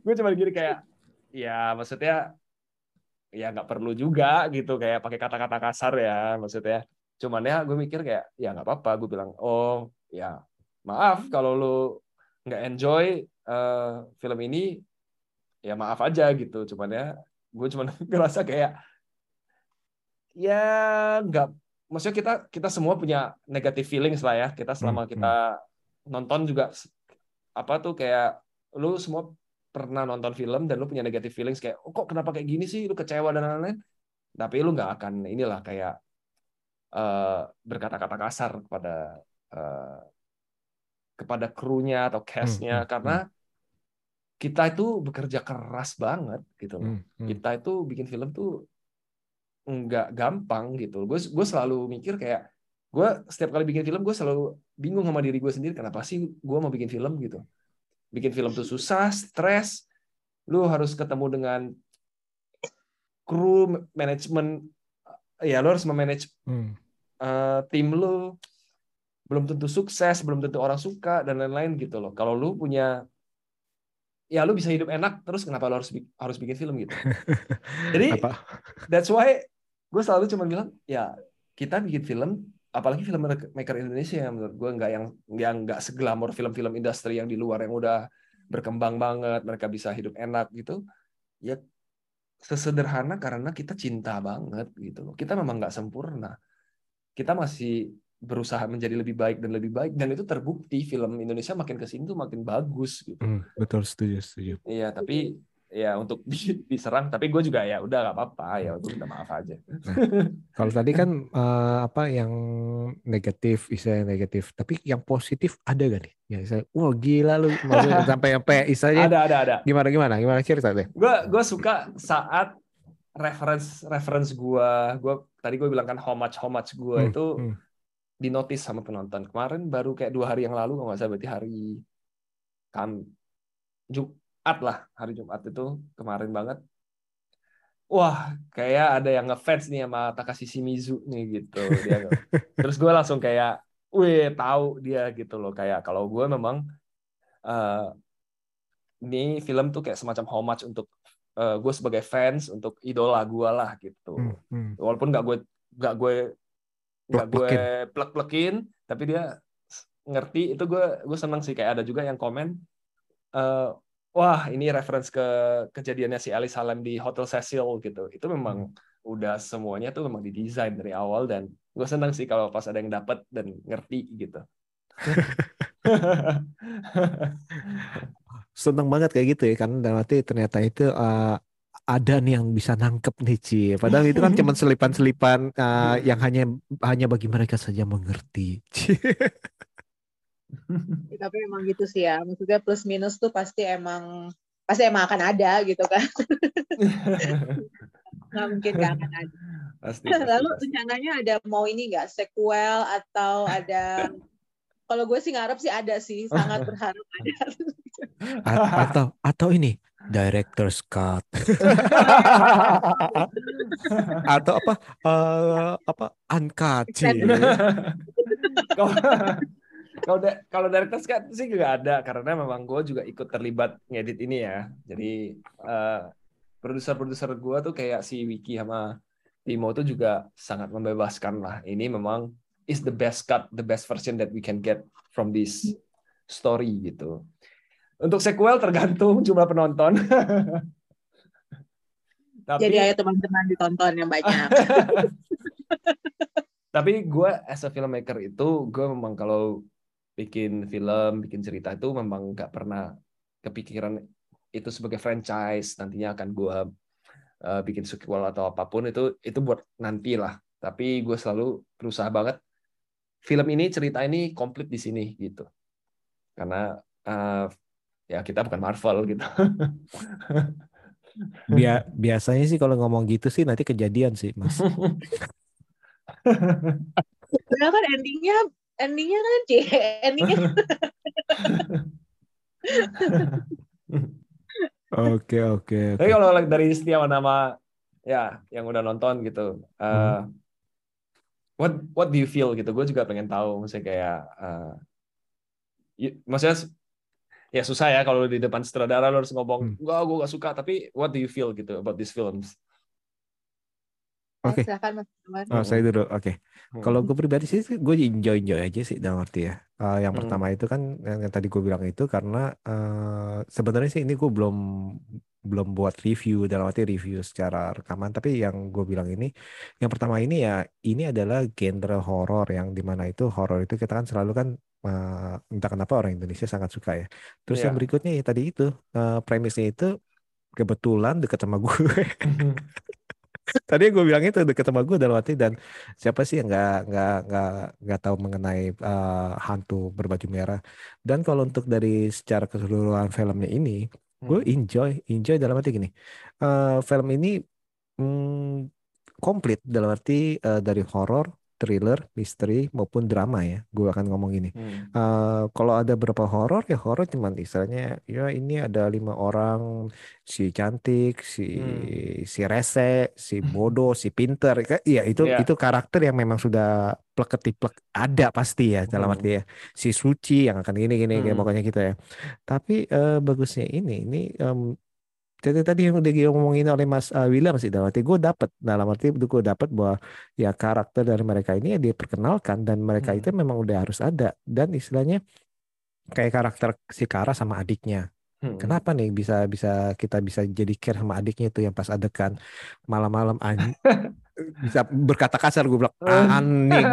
gue cuma gini kayak ya maksudnya ya nggak perlu juga gitu kayak pakai kata-kata kasar ya maksudnya cuman ya gue mikir kayak ya nggak apa-apa gue bilang oh ya maaf kalau lu nggak enjoy uh, film ini ya maaf aja gitu. Cuman ya gue cuman ngerasa kayak ya nggak maksudnya kita kita semua punya negatif feelings lah ya. Kita selama hmm, kita hmm. nonton juga apa tuh kayak lu semua pernah nonton film dan lu punya negatif feelings kayak oh, kok kenapa kayak gini sih? Lu kecewa dan lain-lain. Tapi lu nggak akan inilah kayak uh, berkata-kata kasar kepada uh, kepada krunya atau castnya hmm, hmm, karena hmm kita itu bekerja keras banget gitu loh. Hmm, hmm. Kita itu bikin film tuh nggak gampang gitu. Gue gue selalu mikir kayak gue setiap kali bikin film gue selalu bingung sama diri gue sendiri kenapa sih gue mau bikin film gitu. Bikin film tuh susah, stres. Lu harus ketemu dengan kru, manajemen, ya lu harus memanage hmm. uh, tim lu. Belum tentu sukses, belum tentu orang suka dan lain-lain gitu loh. Kalau lu punya ya lu bisa hidup enak terus kenapa lu harus harus bikin film gitu jadi Apa? that's why gue selalu cuma bilang ya kita bikin film apalagi film maker Indonesia yang menurut gue nggak yang yang nggak seglamor film-film industri yang di luar yang udah berkembang banget mereka bisa hidup enak gitu ya sesederhana karena kita cinta banget gitu loh kita memang nggak sempurna kita masih berusaha menjadi lebih baik dan lebih baik dan itu terbukti film Indonesia makin ke sini tuh makin bagus gitu. Hmm, betul setuju setuju. Iya tapi ya untuk diserang tapi gue juga ya udah gak apa-apa ya gue minta maaf aja. Nah, kalau tadi kan uh, apa yang negatif isa negatif tapi yang positif ada gak nih? Ya saya wah gila lu sampai sampai isanya ada ada ada. Gimana gimana? Gimana cerita deh? Gue gue suka saat reference reference gue gue tadi gue bilang kan how much how much gue hmm, itu hmm. dinotis sama penonton. Kemarin baru kayak dua hari yang lalu kalau nggak salah berarti hari kan Jumat lah hari Jumat itu kemarin banget. Wah kayak ada yang ngefans nih sama Takashi Shimizu nih gitu dia terus gue langsung kayak wih tahu dia gitu loh. Kayak kalau gue memang uh, ini film tuh kayak semacam homage untuk uh, gue sebagai fans untuk idola gue lah gitu. Hmm, hmm. walaupun nggak gue nggak gue nggak gue plek plekin tapi dia ngerti. Itu gue gue seneng sih. Kayak ada juga yang komen uh, wah ini reference ke kejadiannya si Alice Salem di Hotel Cecil gitu. Itu memang hmm. udah semuanya tuh memang didesain dari awal dan gue senang sih kalau pas ada yang dapat dan ngerti gitu. seneng banget kayak gitu ya kan dan nanti ternyata itu uh, ada nih yang bisa nangkep nih Ci. Padahal itu kan cuma selipan-selipan uh, yang hanya hanya bagi mereka saja mengerti. Ya, tapi emang gitu sih ya. Maksudnya plus minus tuh pasti emang pasti emang akan ada gitu kan. Nggak mungkin nggak akan ada. Pasti, pasti, lalu pasti. rencananya ada mau ini nggak? Sequel atau ada kalau gue sih ngarep sih ada sih. Sangat berharap ada. Atau atau ini director's cut. Atau apa? Uh, apa? Uncut kalau da kalau director's cut sih juga ada karena memang gue juga ikut terlibat ngedit ini ya. Jadi uh, produser-produser gue tuh kayak si Wiki sama Timo tuh juga sangat membebaskan lah. Ini memang is the best cut, the best version that we can get from this story gitu. Untuk sequel tergantung jumlah penonton. Tapi, Jadi ayo teman-teman ditonton yang banyak. Tapi gue as a filmmaker itu gue memang kalau bikin film, bikin cerita itu memang nggak pernah kepikiran itu sebagai franchise nantinya akan gue uh, bikin sequel atau apa pun itu itu buat nanti lah. Tapi gue selalu berusaha banget film ini cerita ini komplit di sini gitu. Karena uh, ya kita bukan Marvel gitu. Bia biasanya sih kalau ngomong gitu sih nanti kejadian sih, Mas. Padahal kan endingnya endingnya kan C endingnya Oke oke. Tapi kalau dari setiap nama ya yang udah nonton gitu, uh, hmm. what what do you feel gitu? Gue juga pengen tahu, maksudnya kayak, uh, maksudnya ya susah ya kalau di depan sutradara lo harus ngomong, hmm. gue gak suka. Tapi what do you feel gitu about these films? Oke. Okay. Mas. Oh, saya dulu. Oke. Okay. Hmm. Kalau gue pribadi sih, gue enjoy enjoy aja sih dalam arti ya. Uh, yang hmm. pertama itu kan yang, yang tadi gue bilang itu karena uh, sebenarnya sih ini gue belum belum buat review dalam arti review secara rekaman tapi yang gue bilang ini yang pertama ini ya ini adalah genre horor yang di mana itu horor itu kita kan selalu kan uh, entah kenapa orang Indonesia sangat suka ya terus yeah. yang berikutnya ya tadi itu uh, premisnya itu kebetulan dekat sama gue Tadi gue bilang itu deket sama gue dalam arti dan siapa sih yang nggak nggak nggak nggak tahu mengenai uh, hantu berbaju merah. Dan kalau untuk dari secara keseluruhan filmnya ini, gue hmm. enjoy enjoy dalam arti gini. Uh, film ini mm, komplit dalam arti uh, dari horor thriller, misteri maupun drama ya. Gue akan ngomong ini. Hmm. Uh, kalau ada berapa horor ya horor cuman istilahnya ya ini ada lima orang si cantik, si hmm. si rese, si bodoh, si pinter. Iya itu yeah. itu karakter yang memang sudah plek ketiplek ada pasti ya dalam hmm. arti ya. Si suci yang akan gini gini hmm. pokoknya gitu ya. Tapi uh, bagusnya ini ini um, jadi tadi yang udah ngomongin oleh Mas uh, William sih dalam arti gue dapat dalam arti gue dapat bahwa ya karakter dari mereka ini ya diperkenalkan dan mereka hmm. itu memang udah harus ada dan istilahnya kayak karakter si Kara sama adiknya Hmm. Kenapa nih bisa bisa kita bisa jadi care sama adiknya itu yang pas adegan malam-malam bisa berkata kasar gue bilang aneh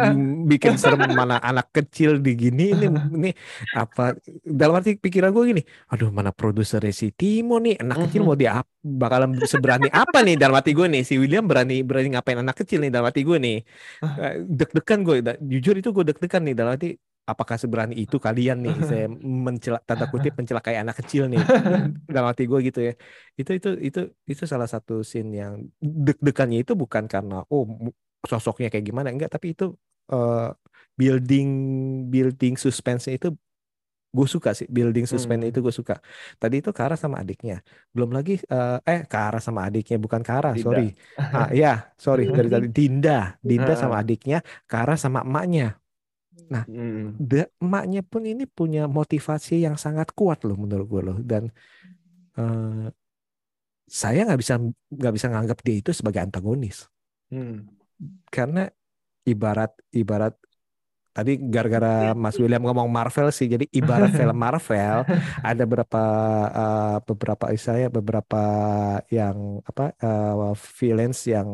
bikin serem mana anak kecil di gini ini ini apa? Dalam arti pikiran gue gini aduh mana produser si Timo nih anak kecil mau dia bakalan seberani apa nih? Dalam hati gue nih si William berani berani ngapain anak kecil nih dalam hati gue nih. Eh, deg-degan gue jujur itu gue deg-degan nih dalam arti apakah seberani itu kalian nih? Saya mencelak tanda kutip mencelakai anak kecil nih. Dalam hati gue gitu ya. Itu itu itu itu salah satu scene yang deg-degannya itu bukan karena oh sosoknya kayak gimana enggak tapi itu uh, building building suspense itu gue suka sih. Building suspense hmm. itu gue suka. Tadi itu Kara sama adiknya. Belum lagi uh, eh Kara sama adiknya bukan Kara Dinda. sorry. Ah ya sorry dari tadi. Dinda. Dinda sama adiknya Kara sama emaknya Nah, hmm. emaknya pun ini punya motivasi yang sangat kuat loh menurut gue loh dan uh, saya nggak bisa nggak bisa nganggap dia itu sebagai antagonis hmm. karena ibarat ibarat tadi gara-gara Mas William ngomong Marvel sih jadi ibarat film Marvel ada beberapa uh, beberapa saya beberapa yang apa uh, villains yang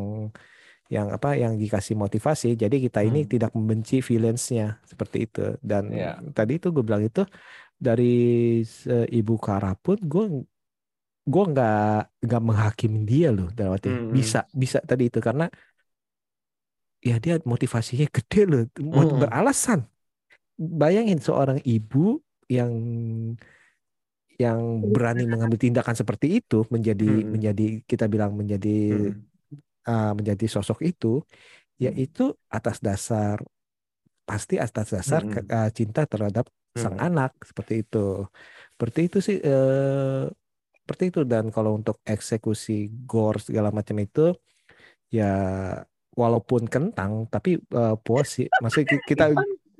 yang apa yang dikasih motivasi jadi kita ini hmm. tidak membenci villainsnya seperti itu dan yeah. tadi itu gue bilang itu dari uh, ibu Kara pun gue gue nggak nggak menghakimi dia loh dalam arti hmm. bisa bisa tadi itu karena ya dia motivasinya gede loh hmm. beralasan bayangin seorang ibu yang yang berani mengambil tindakan seperti itu menjadi hmm. menjadi kita bilang menjadi hmm uh, menjadi sosok itu yaitu atas dasar pasti atas dasar hmm. uh, cinta terhadap hmm. sang anak seperti itu seperti itu sih uh, seperti itu dan kalau untuk eksekusi gore segala macam itu ya walaupun kentang tapi uh, puas sih maksudnya kita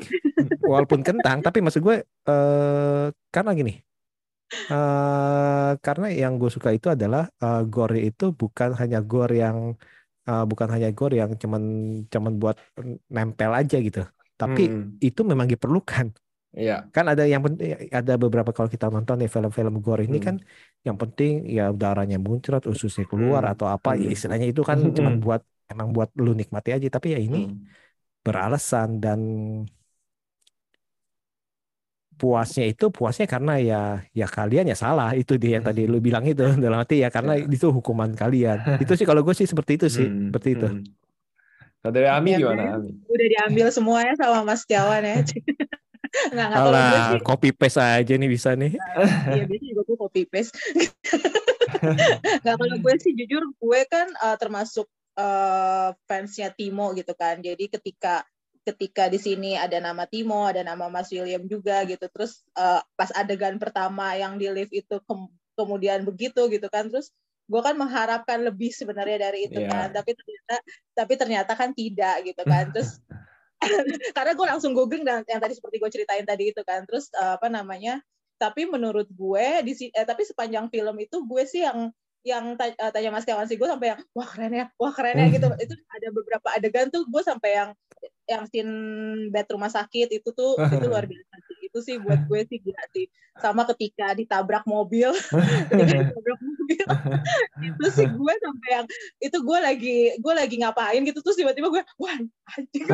walaupun kentang tapi maksud gue uh, karena gini Uh, karena yang gue suka itu adalah uh, gore itu bukan hanya gore yang uh, bukan hanya gore yang cuman cuman buat nempel aja gitu. Tapi hmm. itu memang diperlukan. Iya. Kan ada yang penting ada beberapa kalau kita nonton nih film-film gore ini hmm. kan yang penting ya darahnya muncrat, ususnya keluar hmm. atau apa ya hmm. istilahnya itu kan hmm. cuman buat emang buat lu nikmati aja tapi ya ini hmm. beralasan dan puasnya itu puasnya karena ya ya kalian ya salah. Itu dia yang tadi lu bilang itu dalam arti ya karena ya. itu hukuman kalian. Itu sih kalau gue sih seperti itu sih hmm, seperti itu. hmm. kalau dari Ami ya, gimana Ami? Udah diambil semuanya sama Mas Tiawan ya. Nggak nggak Alah, copy paste aja nih bisa nih. Iya biasanya juga gue copy paste. Nggak kalau gue sih jujur gue kan uh, termasuk uh, fansnya Timo gitu kan. Jadi ketika ketika di sini ada nama Timo, ada nama Mas William juga gitu. Terus uh, pas adegan pertama yang di lift itu ke kemudian begitu gitu kan. Terus gue kan mengharapkan lebih sebenarnya dari itu yeah. kan. Tapi ternyata tapi ternyata kan tidak gitu kan. Terus karena gue langsung googling dan yang tadi seperti gue ceritain tadi itu kan. Terus uh, apa namanya? Tapi menurut gue di eh, tapi sepanjang film itu gue sih yang yang tanya Mas Kawan sih gue sampai yang wah keren ya, wah keren ya gitu. Itu ada beberapa adegan tuh gue sampai yang yang scene bed rumah sakit itu tuh itu luar biasa sih. Itu sih buat gue sih gila sih. Sama ketika ditabrak mobil, ketika ditabrak mobil, itu sih gue sampai yang itu gue lagi gue lagi ngapain gitu. Terus tiba-tiba gue wah anjing.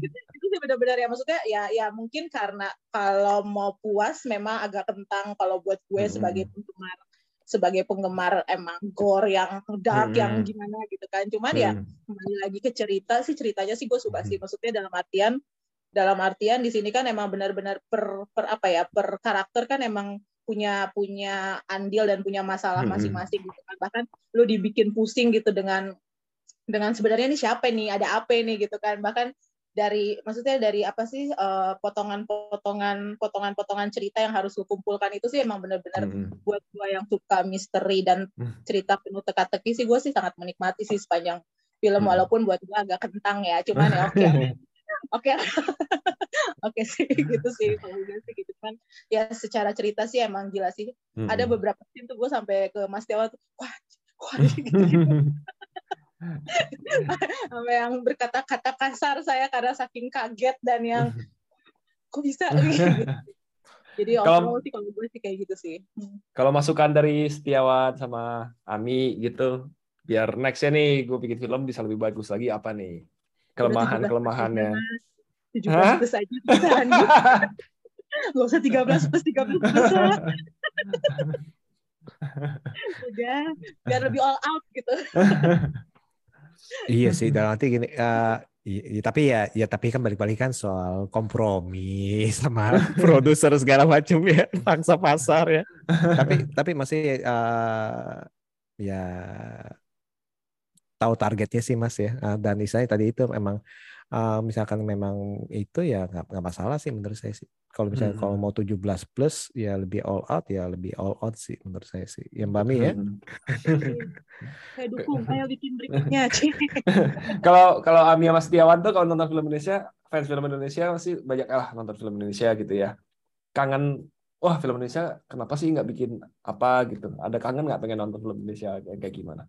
Gitu, itu sih benar-benar ya. Maksudnya ya ya mungkin karena kalau mau puas memang agak kentang kalau buat gue sebagai penggemar sebagai penggemar emang gore yang dark hmm. yang gimana gitu kan cuman ya, hmm. ya kembali lagi ke cerita sih ceritanya sih gue suka sih maksudnya dalam artian dalam artian di sini kan emang benar-benar per, per apa ya per karakter kan emang punya punya andil dan punya masalah hmm. masing-masing gitu kan bahkan lu dibikin pusing gitu dengan dengan sebenarnya ini siapa nih ada apa nih gitu kan bahkan dari maksudnya dari apa sih eh, potongan-potongan potongan-potongan cerita yang harus lu kumpulkan itu sih emang benar-benar mm-hmm. buat gue yang suka misteri dan mm. cerita penuh teka-teki sih gue sih sangat menikmati sih sepanjang film mm. walaupun buat gue agak kentang ya cuman ya oke oke oke sih gitu sih kalau sih gitu kan ya secara cerita sih emang gila sih mm-hmm. ada beberapa scene tuh gue sampai ke Mas Dewa tuh wah wah gitu, -gitu. yang berkata-kata kasar saya karena saking kaget dan yang kok bisa? Jadi kalau sih kalau gue sih kayak gitu sih. Kalau masukan dari Setiawan sama Ami gitu biar nextnya nih gue bikin film bisa lebih bagus lagi apa nih? Kelemahan kelemahannya. 17 plus aja. Gak usah 13 plus 13 plus lah. Udah, biar lebih all out gitu. Iya sih, dan nanti gini, uh, ya, tapi ya, ya tapi kan balik-balik kan soal kompromi sama produser segala macam ya, pangsa pasar ya. tapi tapi masih uh, ya tahu targetnya sih mas ya. Uh, dan misalnya tadi itu memang uh, misalkan memang itu ya nggak nggak masalah sih menurut saya sih. Kalau misalnya hmm. kalau mau 17 plus ya lebih all out ya lebih all out sih menurut saya sih. Yang Mbak Mi ya. Saya dukung, ayo bikin berikutnya. kalau kalau Amia Mas Tiawan tuh kalau nonton film Indonesia, fans film Indonesia masih banyak lah nonton film Indonesia gitu ya. Kangen wah film Indonesia kenapa sih nggak bikin apa gitu? Ada kangen nggak pengen nonton film Indonesia kayak gimana?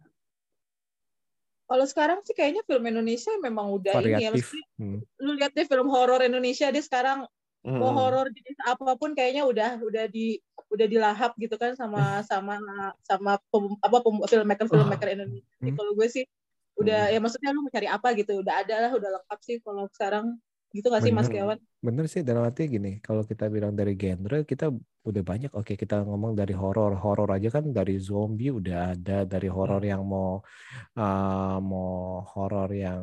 Kalau sekarang sih kayaknya film Indonesia memang udah Variatif. ini ya. hmm. Lu lihat deh film horor Indonesia deh sekarang hmm. mau horor jenis apa pun kayaknya udah udah di udah dilahap gitu kan sama sama sama pem, apa pem, filmmaker filmmaker Indonesia. Hmm. Kalau gue sih udah hmm. ya maksudnya lu mencari apa gitu udah ada lah udah lengkap sih kalau sekarang gitu gak sih Mas Kiawan? Bener sih dalam arti gini kalau kita bilang dari genre kita udah banyak oke kita ngomong dari horor horor aja kan dari zombie udah ada dari horor hmm. yang mau uh, mau horor yang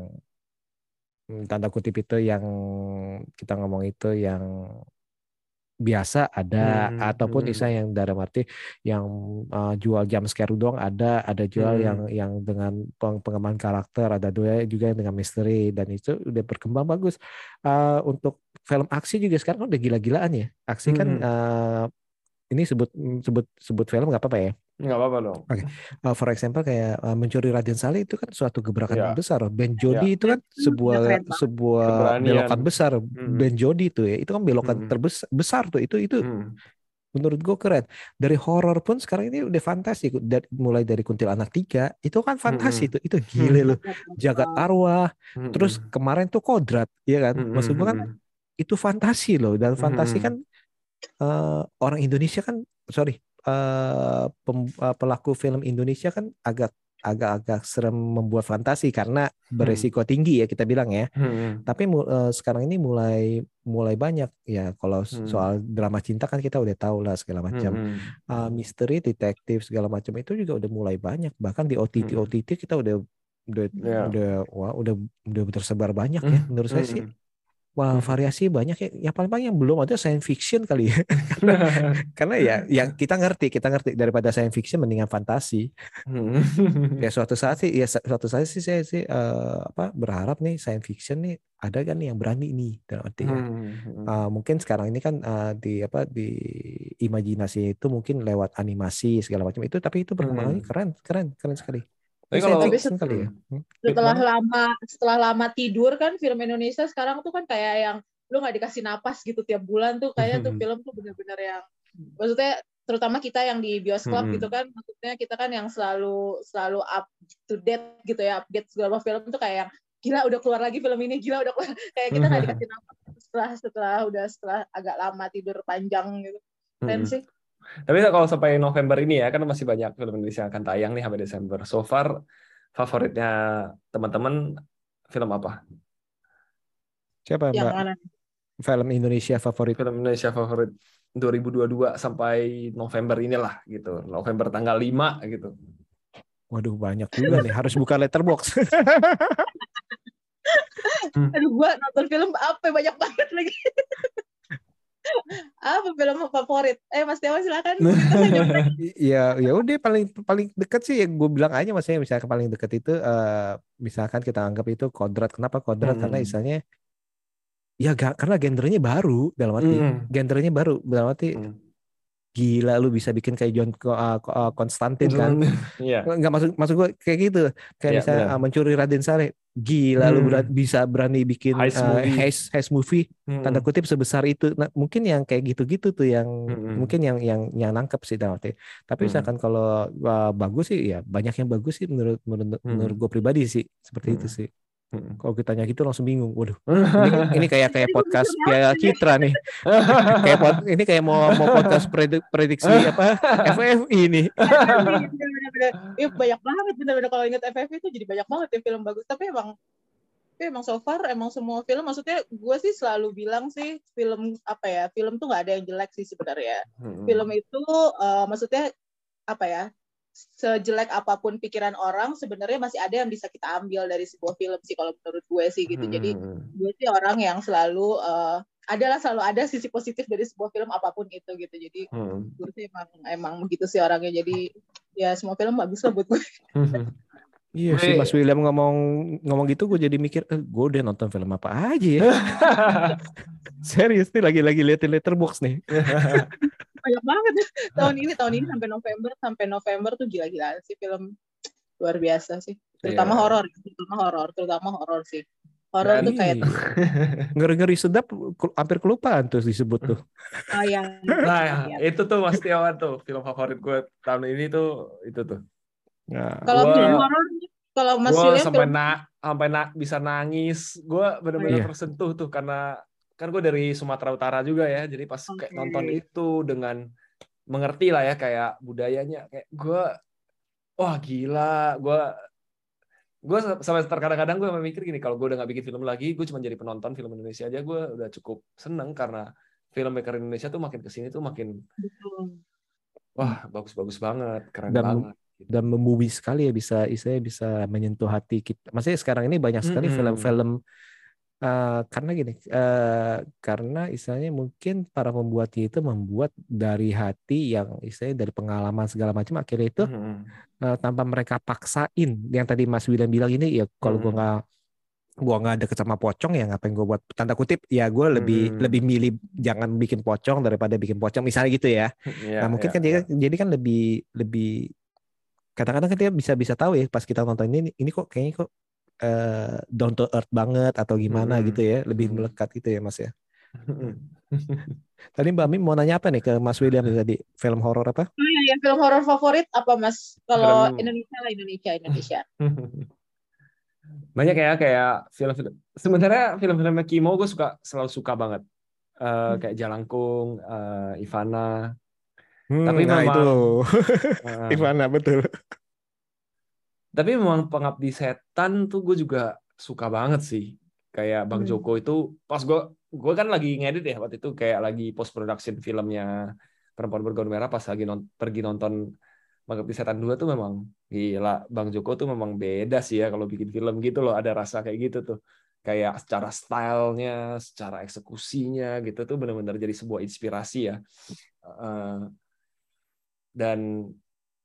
hmm, tanda kutip itu yang kita ngomong itu yang biasa ada hmm, ataupun hmm. yang dalam arti yang uh, jual jam scare doang ada ada jual hmm. yang yang dengan pengembangan karakter ada dua juga yang dengan misteri dan itu udah berkembang bagus uh, untuk film aksi juga sekarang udah gila-gilaan ya aksi kan, hmm. kan uh, ini sebut sebut sebut film nggak apa-apa ya Nggak apa-apa dong. Oke, okay. uh, for example kayak uh, mencuri Raden Saleh itu kan suatu gebrakan yeah. besar. Ben Jody yeah. itu kan sebuah sebuah belokan besar. Hmm. Ben Jody itu ya, itu kan belokan hmm. terbesar besar tuh. Itu itu hmm. menurut gue keren. Dari horor pun sekarang ini udah fantasi. Dari, mulai dari Kuntilanak tiga itu kan fantasi hmm. itu. Itu gile hmm. loh. Jagat arwah. Hmm. Terus kemarin tuh Kodrat, ya kan? Hmm. Maksud gue kan itu fantasi loh. Dan fantasi hmm. kan uh, orang Indonesia kan sorry uh, pem, uh, pelaku film Indonesia kan agak agak-agak serem membuat fantasi karena hmm. beresiko hmm. tinggi ya kita bilang ya. Hmm. Tapi uh, sekarang ini mulai mulai banyak ya kalau hmm. soal drama cinta kan kita udah tahu lah segala macam. Hmm. Uh, misteri, detektif segala macam itu juga udah mulai banyak. Bahkan di OTT hmm. OTT kita udah udah yeah. udah wah udah udah tersebar banyak ya menurut saya sih. Wah, variasi banyak ya. Yang paling paling yang belum ada science fiction kali ya. karena, ya yang kita ngerti, kita ngerti daripada science fiction mendingan fantasi. Hmm. ya suatu saat sih ya suatu saat sih saya sih uh, apa berharap nih science fiction nih ada kan nih yang berani nih dalam arti ya. Uh, mungkin sekarang ini kan uh, di apa di imajinasi itu mungkin lewat animasi segala macam itu tapi itu perkembangannya keren, keren, keren sekali. Tapi kalau tapi ya. Hmm? setelah lama setelah lama tidur kan film Indonesia sekarang tuh kan kayak yang lu nggak dikasih napas gitu tiap bulan tuh kayak tuh hmm. film tuh bener-bener yang maksudnya terutama kita yang di bioskop hmm. gitu kan maksudnya kita kan yang selalu selalu up to date gitu ya update segala film tuh kayak yang gila udah keluar lagi film ini gila udah keluar kayak kita nggak dikasih napas setelah setelah udah setelah agak lama tidur panjang gitu keren sih tapi kalau sampai November ini ya, kan masih banyak film Indonesia yang akan tayang nih sampai Desember. So far, favoritnya teman-teman film apa? Siapa yang Mbak? Mana? Film Indonesia favorit. Film Indonesia favorit 2022 sampai November inilah gitu. November tanggal 5 gitu. Waduh banyak juga nih, harus buka letterbox. Aduh gua nonton film apa banyak banget lagi. Apa film favorit? Eh Mas Dewa silakan. Iya, ya udah paling paling dekat sih ya gue bilang aja maksudnya misalkan paling dekat itu uh, misalkan kita anggap itu kodrat. Kenapa kodrat? Hmm. Karena misalnya ya gak, karena gendernya baru dalam arti hmm. gendernya baru dalam arti hmm gila lu bisa bikin kayak John uh, Konstantin kan yeah. nggak masuk masuk gue kayak gitu kayak yeah, misalnya yeah. mencuri Raden Saleh gila hmm. lu berat, bisa berani bikin heist uh, movie, heist, heist movie hmm. tanda kutip sebesar itu nah, mungkin yang kayak gitu-gitu tuh yang hmm. mungkin yang yang yang nangkep sih dalam arti tapi hmm. misalkan kalau uh, bagus sih ya banyak yang bagus sih menurut menurut, hmm. menurut gue pribadi sih seperti hmm. itu sih kalau kita nanya gitu langsung bingung. Waduh. Ini, ini kayak kayak podcast Piala Citra nih. kayak pod, ini kayak mau mau podcast predik, prediksi apa FFI ini. bener-bener ya banyak banget bener-bener kalau inget FFV itu jadi banyak banget ya film bagus tapi emang tapi emang so far emang semua film maksudnya gue sih selalu bilang sih film apa ya film tuh nggak ada yang jelek sih sebenarnya hmm. film itu uh, maksudnya apa ya sejelek apa pun pikiran orang sebenarnya masih ada yang bisa kita ambil dari sebuah film sih kalau menurut gue sih gitu. Hmm. jadi gue sih orang yang selalu uh, adalah selalu ada sisi positif dari sebuah film apa pun itu gitu. Jadi hmm. gue sih emang emang begitu sih orangnya. Jadi ya semua film bagus lah buat gue Iya sih Mas William ngomong ngomong gitu gue jadi mikir eh, gue udah nonton film apa aja ya. Serius nih lagi-lagi liatin letterbox nih. Banyak banget tahun ini tahun ini sampai November sampai November tuh gila-gila sih film luar biasa sih. Terutama yeah. horor, terutama horor, terutama horor sih. Horor tuh kayak ngeri-ngeri sedap hampir kelupaan tuh disebut tuh. Oh iya. Nah, ya. itu tuh Mas Tiawan tuh film favorit gue tahun ini tuh itu tuh Nah, kalau film horor kalau Mas gua sampai film... na sampai na bisa nangis. Gue benar-benar oh, iya. tersentuh tuh karena kan gue dari Sumatera Utara juga ya. Jadi pas okay. kayak nonton itu dengan mengerti lah ya kayak budayanya kayak gue wah gila gue gue sampai terkadang-kadang gue mikir gini kalau gue udah nggak bikin film lagi gue cuma jadi penonton film Indonesia aja gue udah cukup seneng karena filmmaker Indonesia tuh makin ke sini tuh makin Betul. wah bagus-bagus banget keren Dan, banget dan membubi sekali ya bisa istilahnya bisa menyentuh hati kita. Maksudnya sekarang ini banyak sekali film-film uh, karena gini uh, karena istilahnya mungkin para pembuatnya itu membuat dari hati yang istilahnya dari pengalaman segala macam akhirnya itu mm-hmm. uh, tanpa mereka paksain yang tadi Mas William bilang ini ya kalau mm-hmm. gua nggak gua nggak ada sama pocong ya ngapain gua buat tanda kutip ya gue lebih hmm. lebih milih jangan bikin pocong daripada bikin pocong misalnya gitu ya yeah, nah mungkin yeah, kan yeah. jadi jadi kan lebih lebih kadang-kadang kan dia bisa bisa tahu ya pas kita nonton ini ini kok kayaknya kok uh, down to earth banget atau gimana hmm. gitu ya lebih hmm. melekat gitu ya mas ya tadi Mbak Mim mau nanya apa nih ke Mas William tadi film horor apa? Oh iya, ya, film horor favorit apa Mas? Kalau film... Indonesia lah Indonesia Indonesia. Banyak ya kayak film-film. Sebenarnya film-film Kimo gue suka selalu suka banget. Uh, kayak Jalangkung, uh, Ivana, Hmm, tapi nah memang, itu uh, Ivana betul. Tapi memang pengabdi setan tuh gue juga suka banget sih. Kayak Bang hmm. Joko itu pas gue gue kan lagi ngedit ya waktu itu kayak lagi post production filmnya Perempuan Bergaun Merah pas lagi non, pergi nonton Pengabdi Setan 2 tuh memang gila. Bang Joko tuh memang beda sih ya kalau bikin film gitu loh. Ada rasa kayak gitu tuh. Kayak secara stylenya, secara eksekusinya gitu tuh benar-benar jadi sebuah inspirasi ya. Uh, dan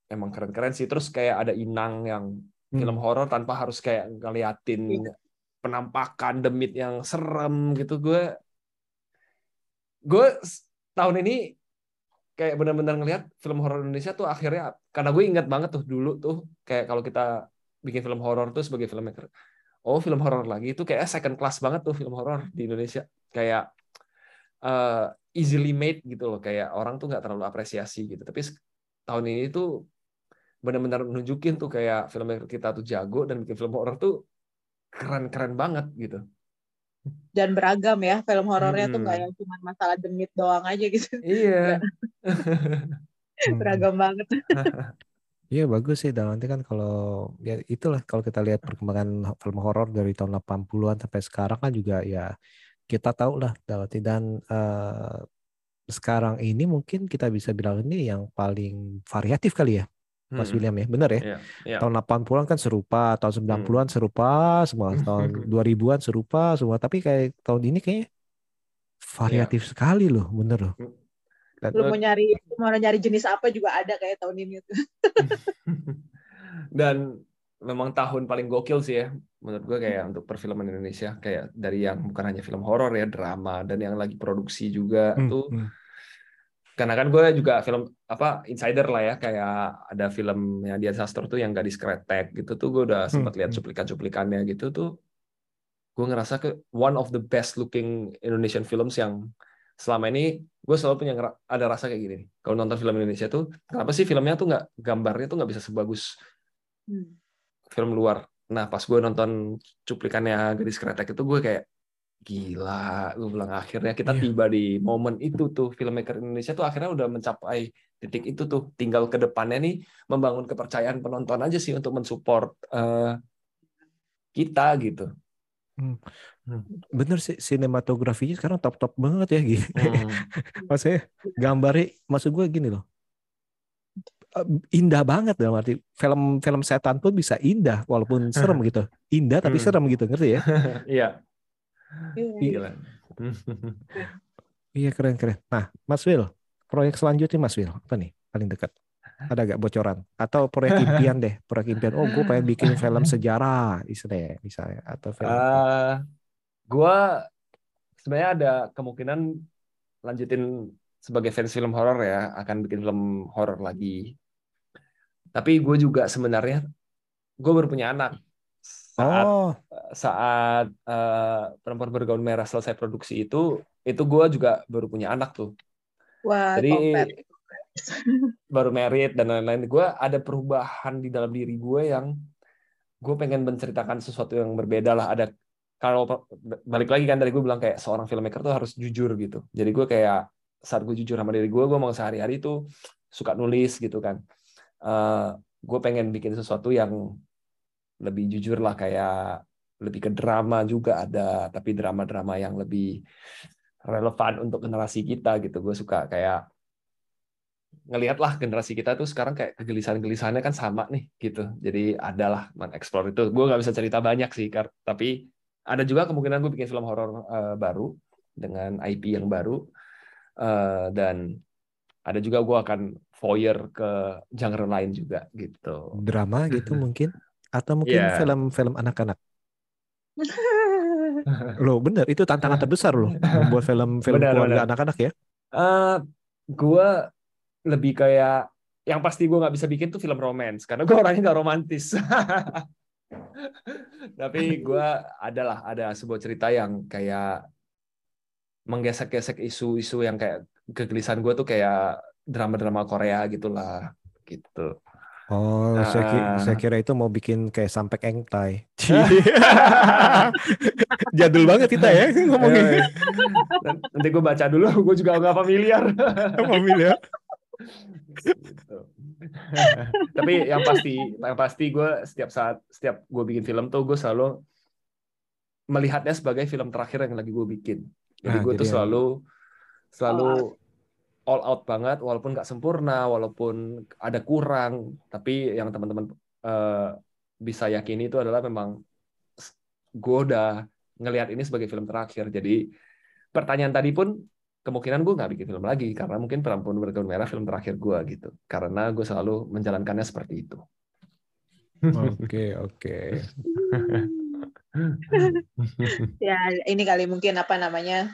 emang keren-keren sih. Terus kayak ada Inang yang hmm. film horor tanpa harus kayak ngeliatin yeah. penampakan demit yang serem gitu. Gue gue tahun ini kayak benar-benar ngelihat film horor Indonesia tuh akhirnya karena gue ingat banget tuh dulu tuh kayak kalau kita bikin film horor tuh sebagai filmmaker oh film horor lagi itu kayak second class banget tuh film horor di Indonesia. Kayak uh, easily made gitu loh. Kayak orang tuh nggak terlalu apresiasi gitu. Tapi tahun ini tuh benar-benar nunjukin tuh kayak film kita tuh jago dan bikin film horor tuh keren-keren banget gitu. Dan beragam ya film horornya hmm. tuh nggak yang cuma masalah demit doang aja gitu. Iya. beragam banget. Iya bagus sih dan nanti kan kalau ya itulah kalau kita lihat perkembangan film horor dari tahun 80-an sampai sekarang kan juga ya kita tahu lah dan uh, sekarang ini mungkin kita bisa bilang ini yang paling variatif kali ya. Mas hmm. William ya, benar ya? Yeah, yeah. Tahun 80-an kan serupa, tahun 90-an hmm. serupa, semua tahun 2000-an serupa semua, tapi kayak tahun ini kayaknya variatif yeah. sekali loh, bener loh. Hmm. Dan, Lu mau nyari mau nyari jenis apa juga ada kayak tahun ini tuh. Dan memang tahun paling gokil sih ya menurut gue kayak hmm. untuk perfilman Indonesia kayak dari yang bukan hanya film horor ya drama dan yang lagi produksi juga hmm, tuh hmm karena kan gue juga film apa insider lah ya kayak ada filmnya Dian Sastro tuh yang gadis kretek gitu tuh gue udah sempat lihat hmm, hmm. cuplikan-cuplikannya gitu tuh gue ngerasa ke one of the best looking Indonesian films yang selama ini gue selalu punya ada rasa kayak gini kalau nonton film Indonesia tuh kenapa sih filmnya tuh nggak gambarnya tuh nggak bisa sebagus hmm. film luar nah pas gue nonton cuplikannya gadis kretek itu gue kayak gila gue bilang akhirnya kita yeah. tiba di momen itu tuh filmmaker Indonesia tuh akhirnya udah mencapai titik itu tuh tinggal ke depannya nih membangun kepercayaan penonton aja sih untuk mensupport uh, kita gitu hmm. hmm. bener sih sinematografinya sekarang top top banget ya gitu hmm. maksudnya gambarnya maksud gue gini loh eh, indah banget dalam arti film film setan pun bisa indah walaupun serem gitu indah tapi hmm. serem gitu ngerti ya iya Iya. iya keren keren. Nah, Mas Will, proyek selanjutnya Mas Will apa nih paling dekat? Ada gak bocoran? Atau proyek impian deh, proyek impian. Oh, gue pengen bikin film sejarah, istilahnya, misalnya, atau film. Uh, eh, gue sebenarnya ada kemungkinan lanjutin sebagai fans film horor ya, akan bikin film horor lagi. Tapi gue juga sebenarnya gue baru punya anak saat oh. Saat uh, perempuan bergaun merah selesai produksi itu itu gue juga baru punya anak tuh. Wah, jadi baru merit dan lain-lain. Gue ada perubahan di dalam diri gue yang gue pengen menceritakan sesuatu yang berbeda lah. Ada kalau balik lagi kan dari gue bilang kayak seorang filmmaker tuh harus jujur gitu. Jadi gue kayak saat gue jujur sama diri gue gue mau sehari-hari tuh suka nulis gitu kan. Uh, eh, gue pengen bikin sesuatu yang lebih jujur lah kayak lebih ke drama juga ada tapi drama-drama yang lebih relevan untuk generasi kita gitu. Gue suka kayak ngelihat lah generasi kita tuh sekarang kayak kegelisahan-gelisahannya kan sama nih gitu. Jadi adalah mengeksplor itu. Gue nggak bisa cerita banyak sih tapi ada juga kemungkinan gue bikin film horor uh, baru dengan IP yang baru. Uh, dan ada juga gue akan voyeur ke genre lain juga gitu. Drama gitu mungkin? Atau mungkin yeah. film-film anak-anak lo bener. Itu tantangan terbesar lo membuat film-film keluarga anak-anak ya. Uh, eh, gue lebih kayak yang pasti gue nggak bisa bikin tuh film romance karena gue orangnya nggak romantis. Tapi gue adalah ada sebuah cerita yang kayak menggesek-gesek isu-isu yang kayak kegelisahan gue tuh kayak drama-drama Korea gitulah gitu Oh, uh, saya, kira, saya kira itu mau bikin kayak sampai engtai. Jadul banget kita ya ngomongin. Iya, iya. Nanti gue baca dulu, gue juga nggak familiar. familiar. gitu. Tapi yang pasti, yang pasti gue setiap saat, setiap gue bikin film tuh gue selalu melihatnya sebagai film terakhir yang lagi gue bikin. Jadi nah, gue tuh selalu, selalu all out banget walaupun nggak sempurna walaupun ada kurang. Tapi yang teman-teman uh, bisa yakini itu adalah memang gue udah ngelihat ini sebagai film terakhir. Jadi pertanyaan tadi pun kemungkinan gue nggak bikin film lagi karena mungkin perempuan bergaun merah film terakhir gue gitu. Karena gue selalu menjalankannya seperti itu. Oke oke. Ya ini kali mungkin apa namanya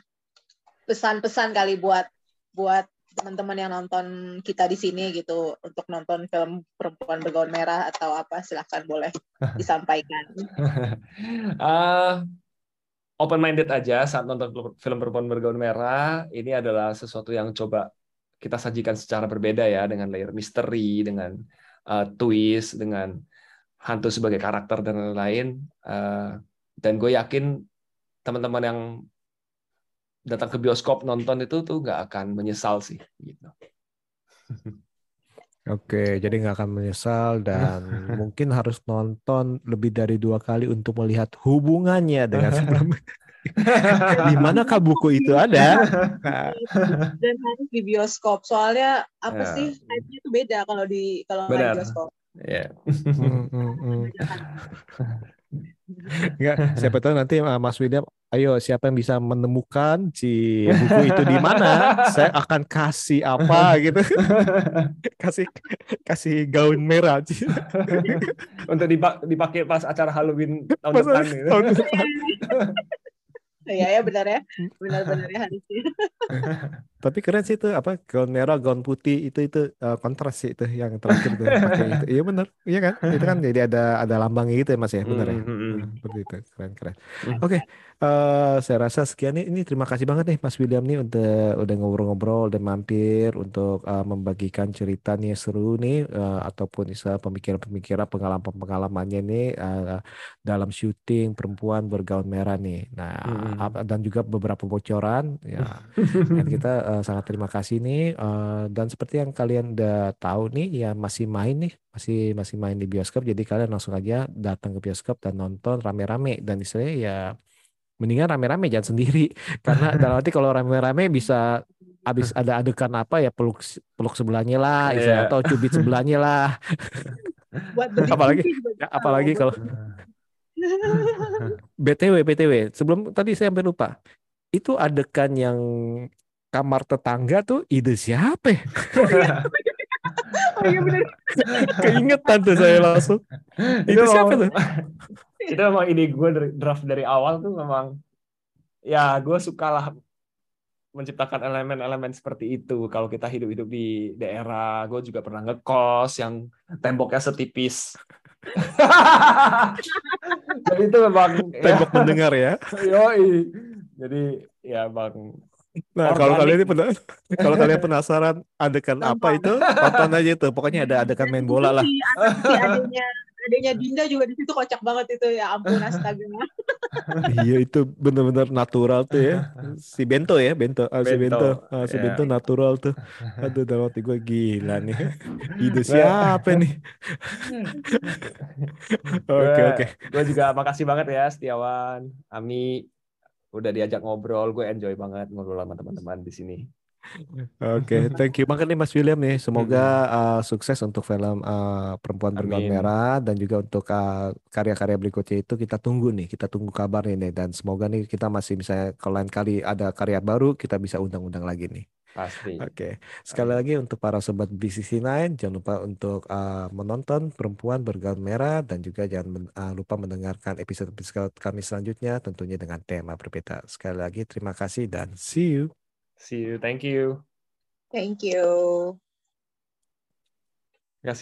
pesan-pesan kali buat buat teman-teman yang nonton kita di sini gitu untuk nonton film perempuan bergaun merah atau apa silahkan boleh disampaikan. uh, ah, open minded aja saat nonton film perempuan bergaun merah. Ini adalah sesuatu yang coba kita sajikan secara berbeda ya dengan layer misteri, dengan uh, twist, dengan hantu sebagai karakter dan lain-lain. Uh, dan gue yakin teman-teman yang datang ke bioskop nonton itu tuh nggak akan menyesal sih gitu. Oke, jadi nggak akan menyesal dan mungkin harus nonton lebih dari dua kali untuk melihat hubungannya dengan sebelumnya. di manakah buku itu ada? Dan harus di bioskop. Soalnya apa ya. sih? Itu beda kalau di kalau di bioskop. Yeah. Enggak, siapa tahu nanti uh, Mas William, ayo siapa yang bisa menemukan si buku itu di mana, saya akan kasih apa gitu. kasih kasih gaun merah. Untuk dipakai pas acara Halloween tahun depan. Gitu. Tahun depan. Iya ya benar ya, benar-benar ya harusnya. Tapi keren sih itu apa gaun merah, gaun putih itu itu uh, kontras sih itu yang terakhir tuh pakai itu. Iya benar, iya kan? Itu kan jadi ada ada lambangnya gitu ya mas ya, benar ya. Seperti itu keren keren. Hmm. Oke, okay, uh, eh, saya rasa sekian nih. Ini terima kasih banget nih Mas William nih untuk udah ngobrol-ngobrol dan mampir untuk uh, membagikan cerita nih seru nih uh, ataupun bisa pemikiran-pemikiran pengalaman-pengalamannya nih uh, dalam syuting perempuan bergaun merah nih. Nah, hmm. dan juga beberapa bocoran ya. dan kita uh, sangat terima kasih nih uh, dan seperti yang kalian udah tahu nih ya masih main nih masih masih main di bioskop jadi kalian langsung aja datang ke bioskop dan nonton rame-rame dan istilahnya ya mendingan rame-rame jangan sendiri karena dalam arti kalau rame-rame bisa habis ada adegan apa ya peluk peluk sebelahnya lah yeah. atau cubit sebelahnya lah apalagi ya, apalagi kalau btw btw sebelum tadi saya hampir lupa itu adegan yang kamar tetangga tuh ide siapa ya? Oh iya benar. Keingetan tuh saya langsung. itu, itu siapa tuh? itu memang ide gue dari draft dari awal tuh memang ya gue suka lah menciptakan elemen-elemen seperti itu. Kalau kita hidup-hidup di daerah, gue juga pernah ngekos yang temboknya setipis. Jadi itu memang tembok ya, mendengar ya. Yoi. Jadi ya bang Nah, kalau kalian ini pernah, kalau kalian penasaran adegan apa itu, tonton aja itu. Pokoknya ada adegan main bola lah. Si adanya adanya Dinda juga di situ kocak banget itu ya ampun astaga. iya itu benar-benar natural tuh ya. Si Bento ya, Bento, Bento. si Bento, ah, si yeah. Bento natural tuh. Aduh dalam hati gue gila nih. Ide siapa nih? Oke oke. Gue juga makasih banget ya Setiawan, Ami, udah diajak ngobrol, gue enjoy banget ngobrol sama teman-teman di sini. Oke, okay, thank you banget nih Mas William nih. Semoga uh, sukses untuk film uh, Perempuan Bergaun Merah dan juga untuk uh, karya-karya berikutnya itu kita tunggu nih, kita tunggu kabarnya nih dan semoga nih kita masih bisa kalau lain kali ada karya baru kita bisa undang-undang lagi nih. Pasti. Oke. Sekali lagi untuk para sobat BCC9 jangan lupa untuk uh, menonton Perempuan Bergaun Merah dan juga jangan men uh, lupa mendengarkan episode-episode kami selanjutnya tentunya dengan tema berbeda. Sekali lagi terima kasih dan see you. See you. Thank you. Thank you.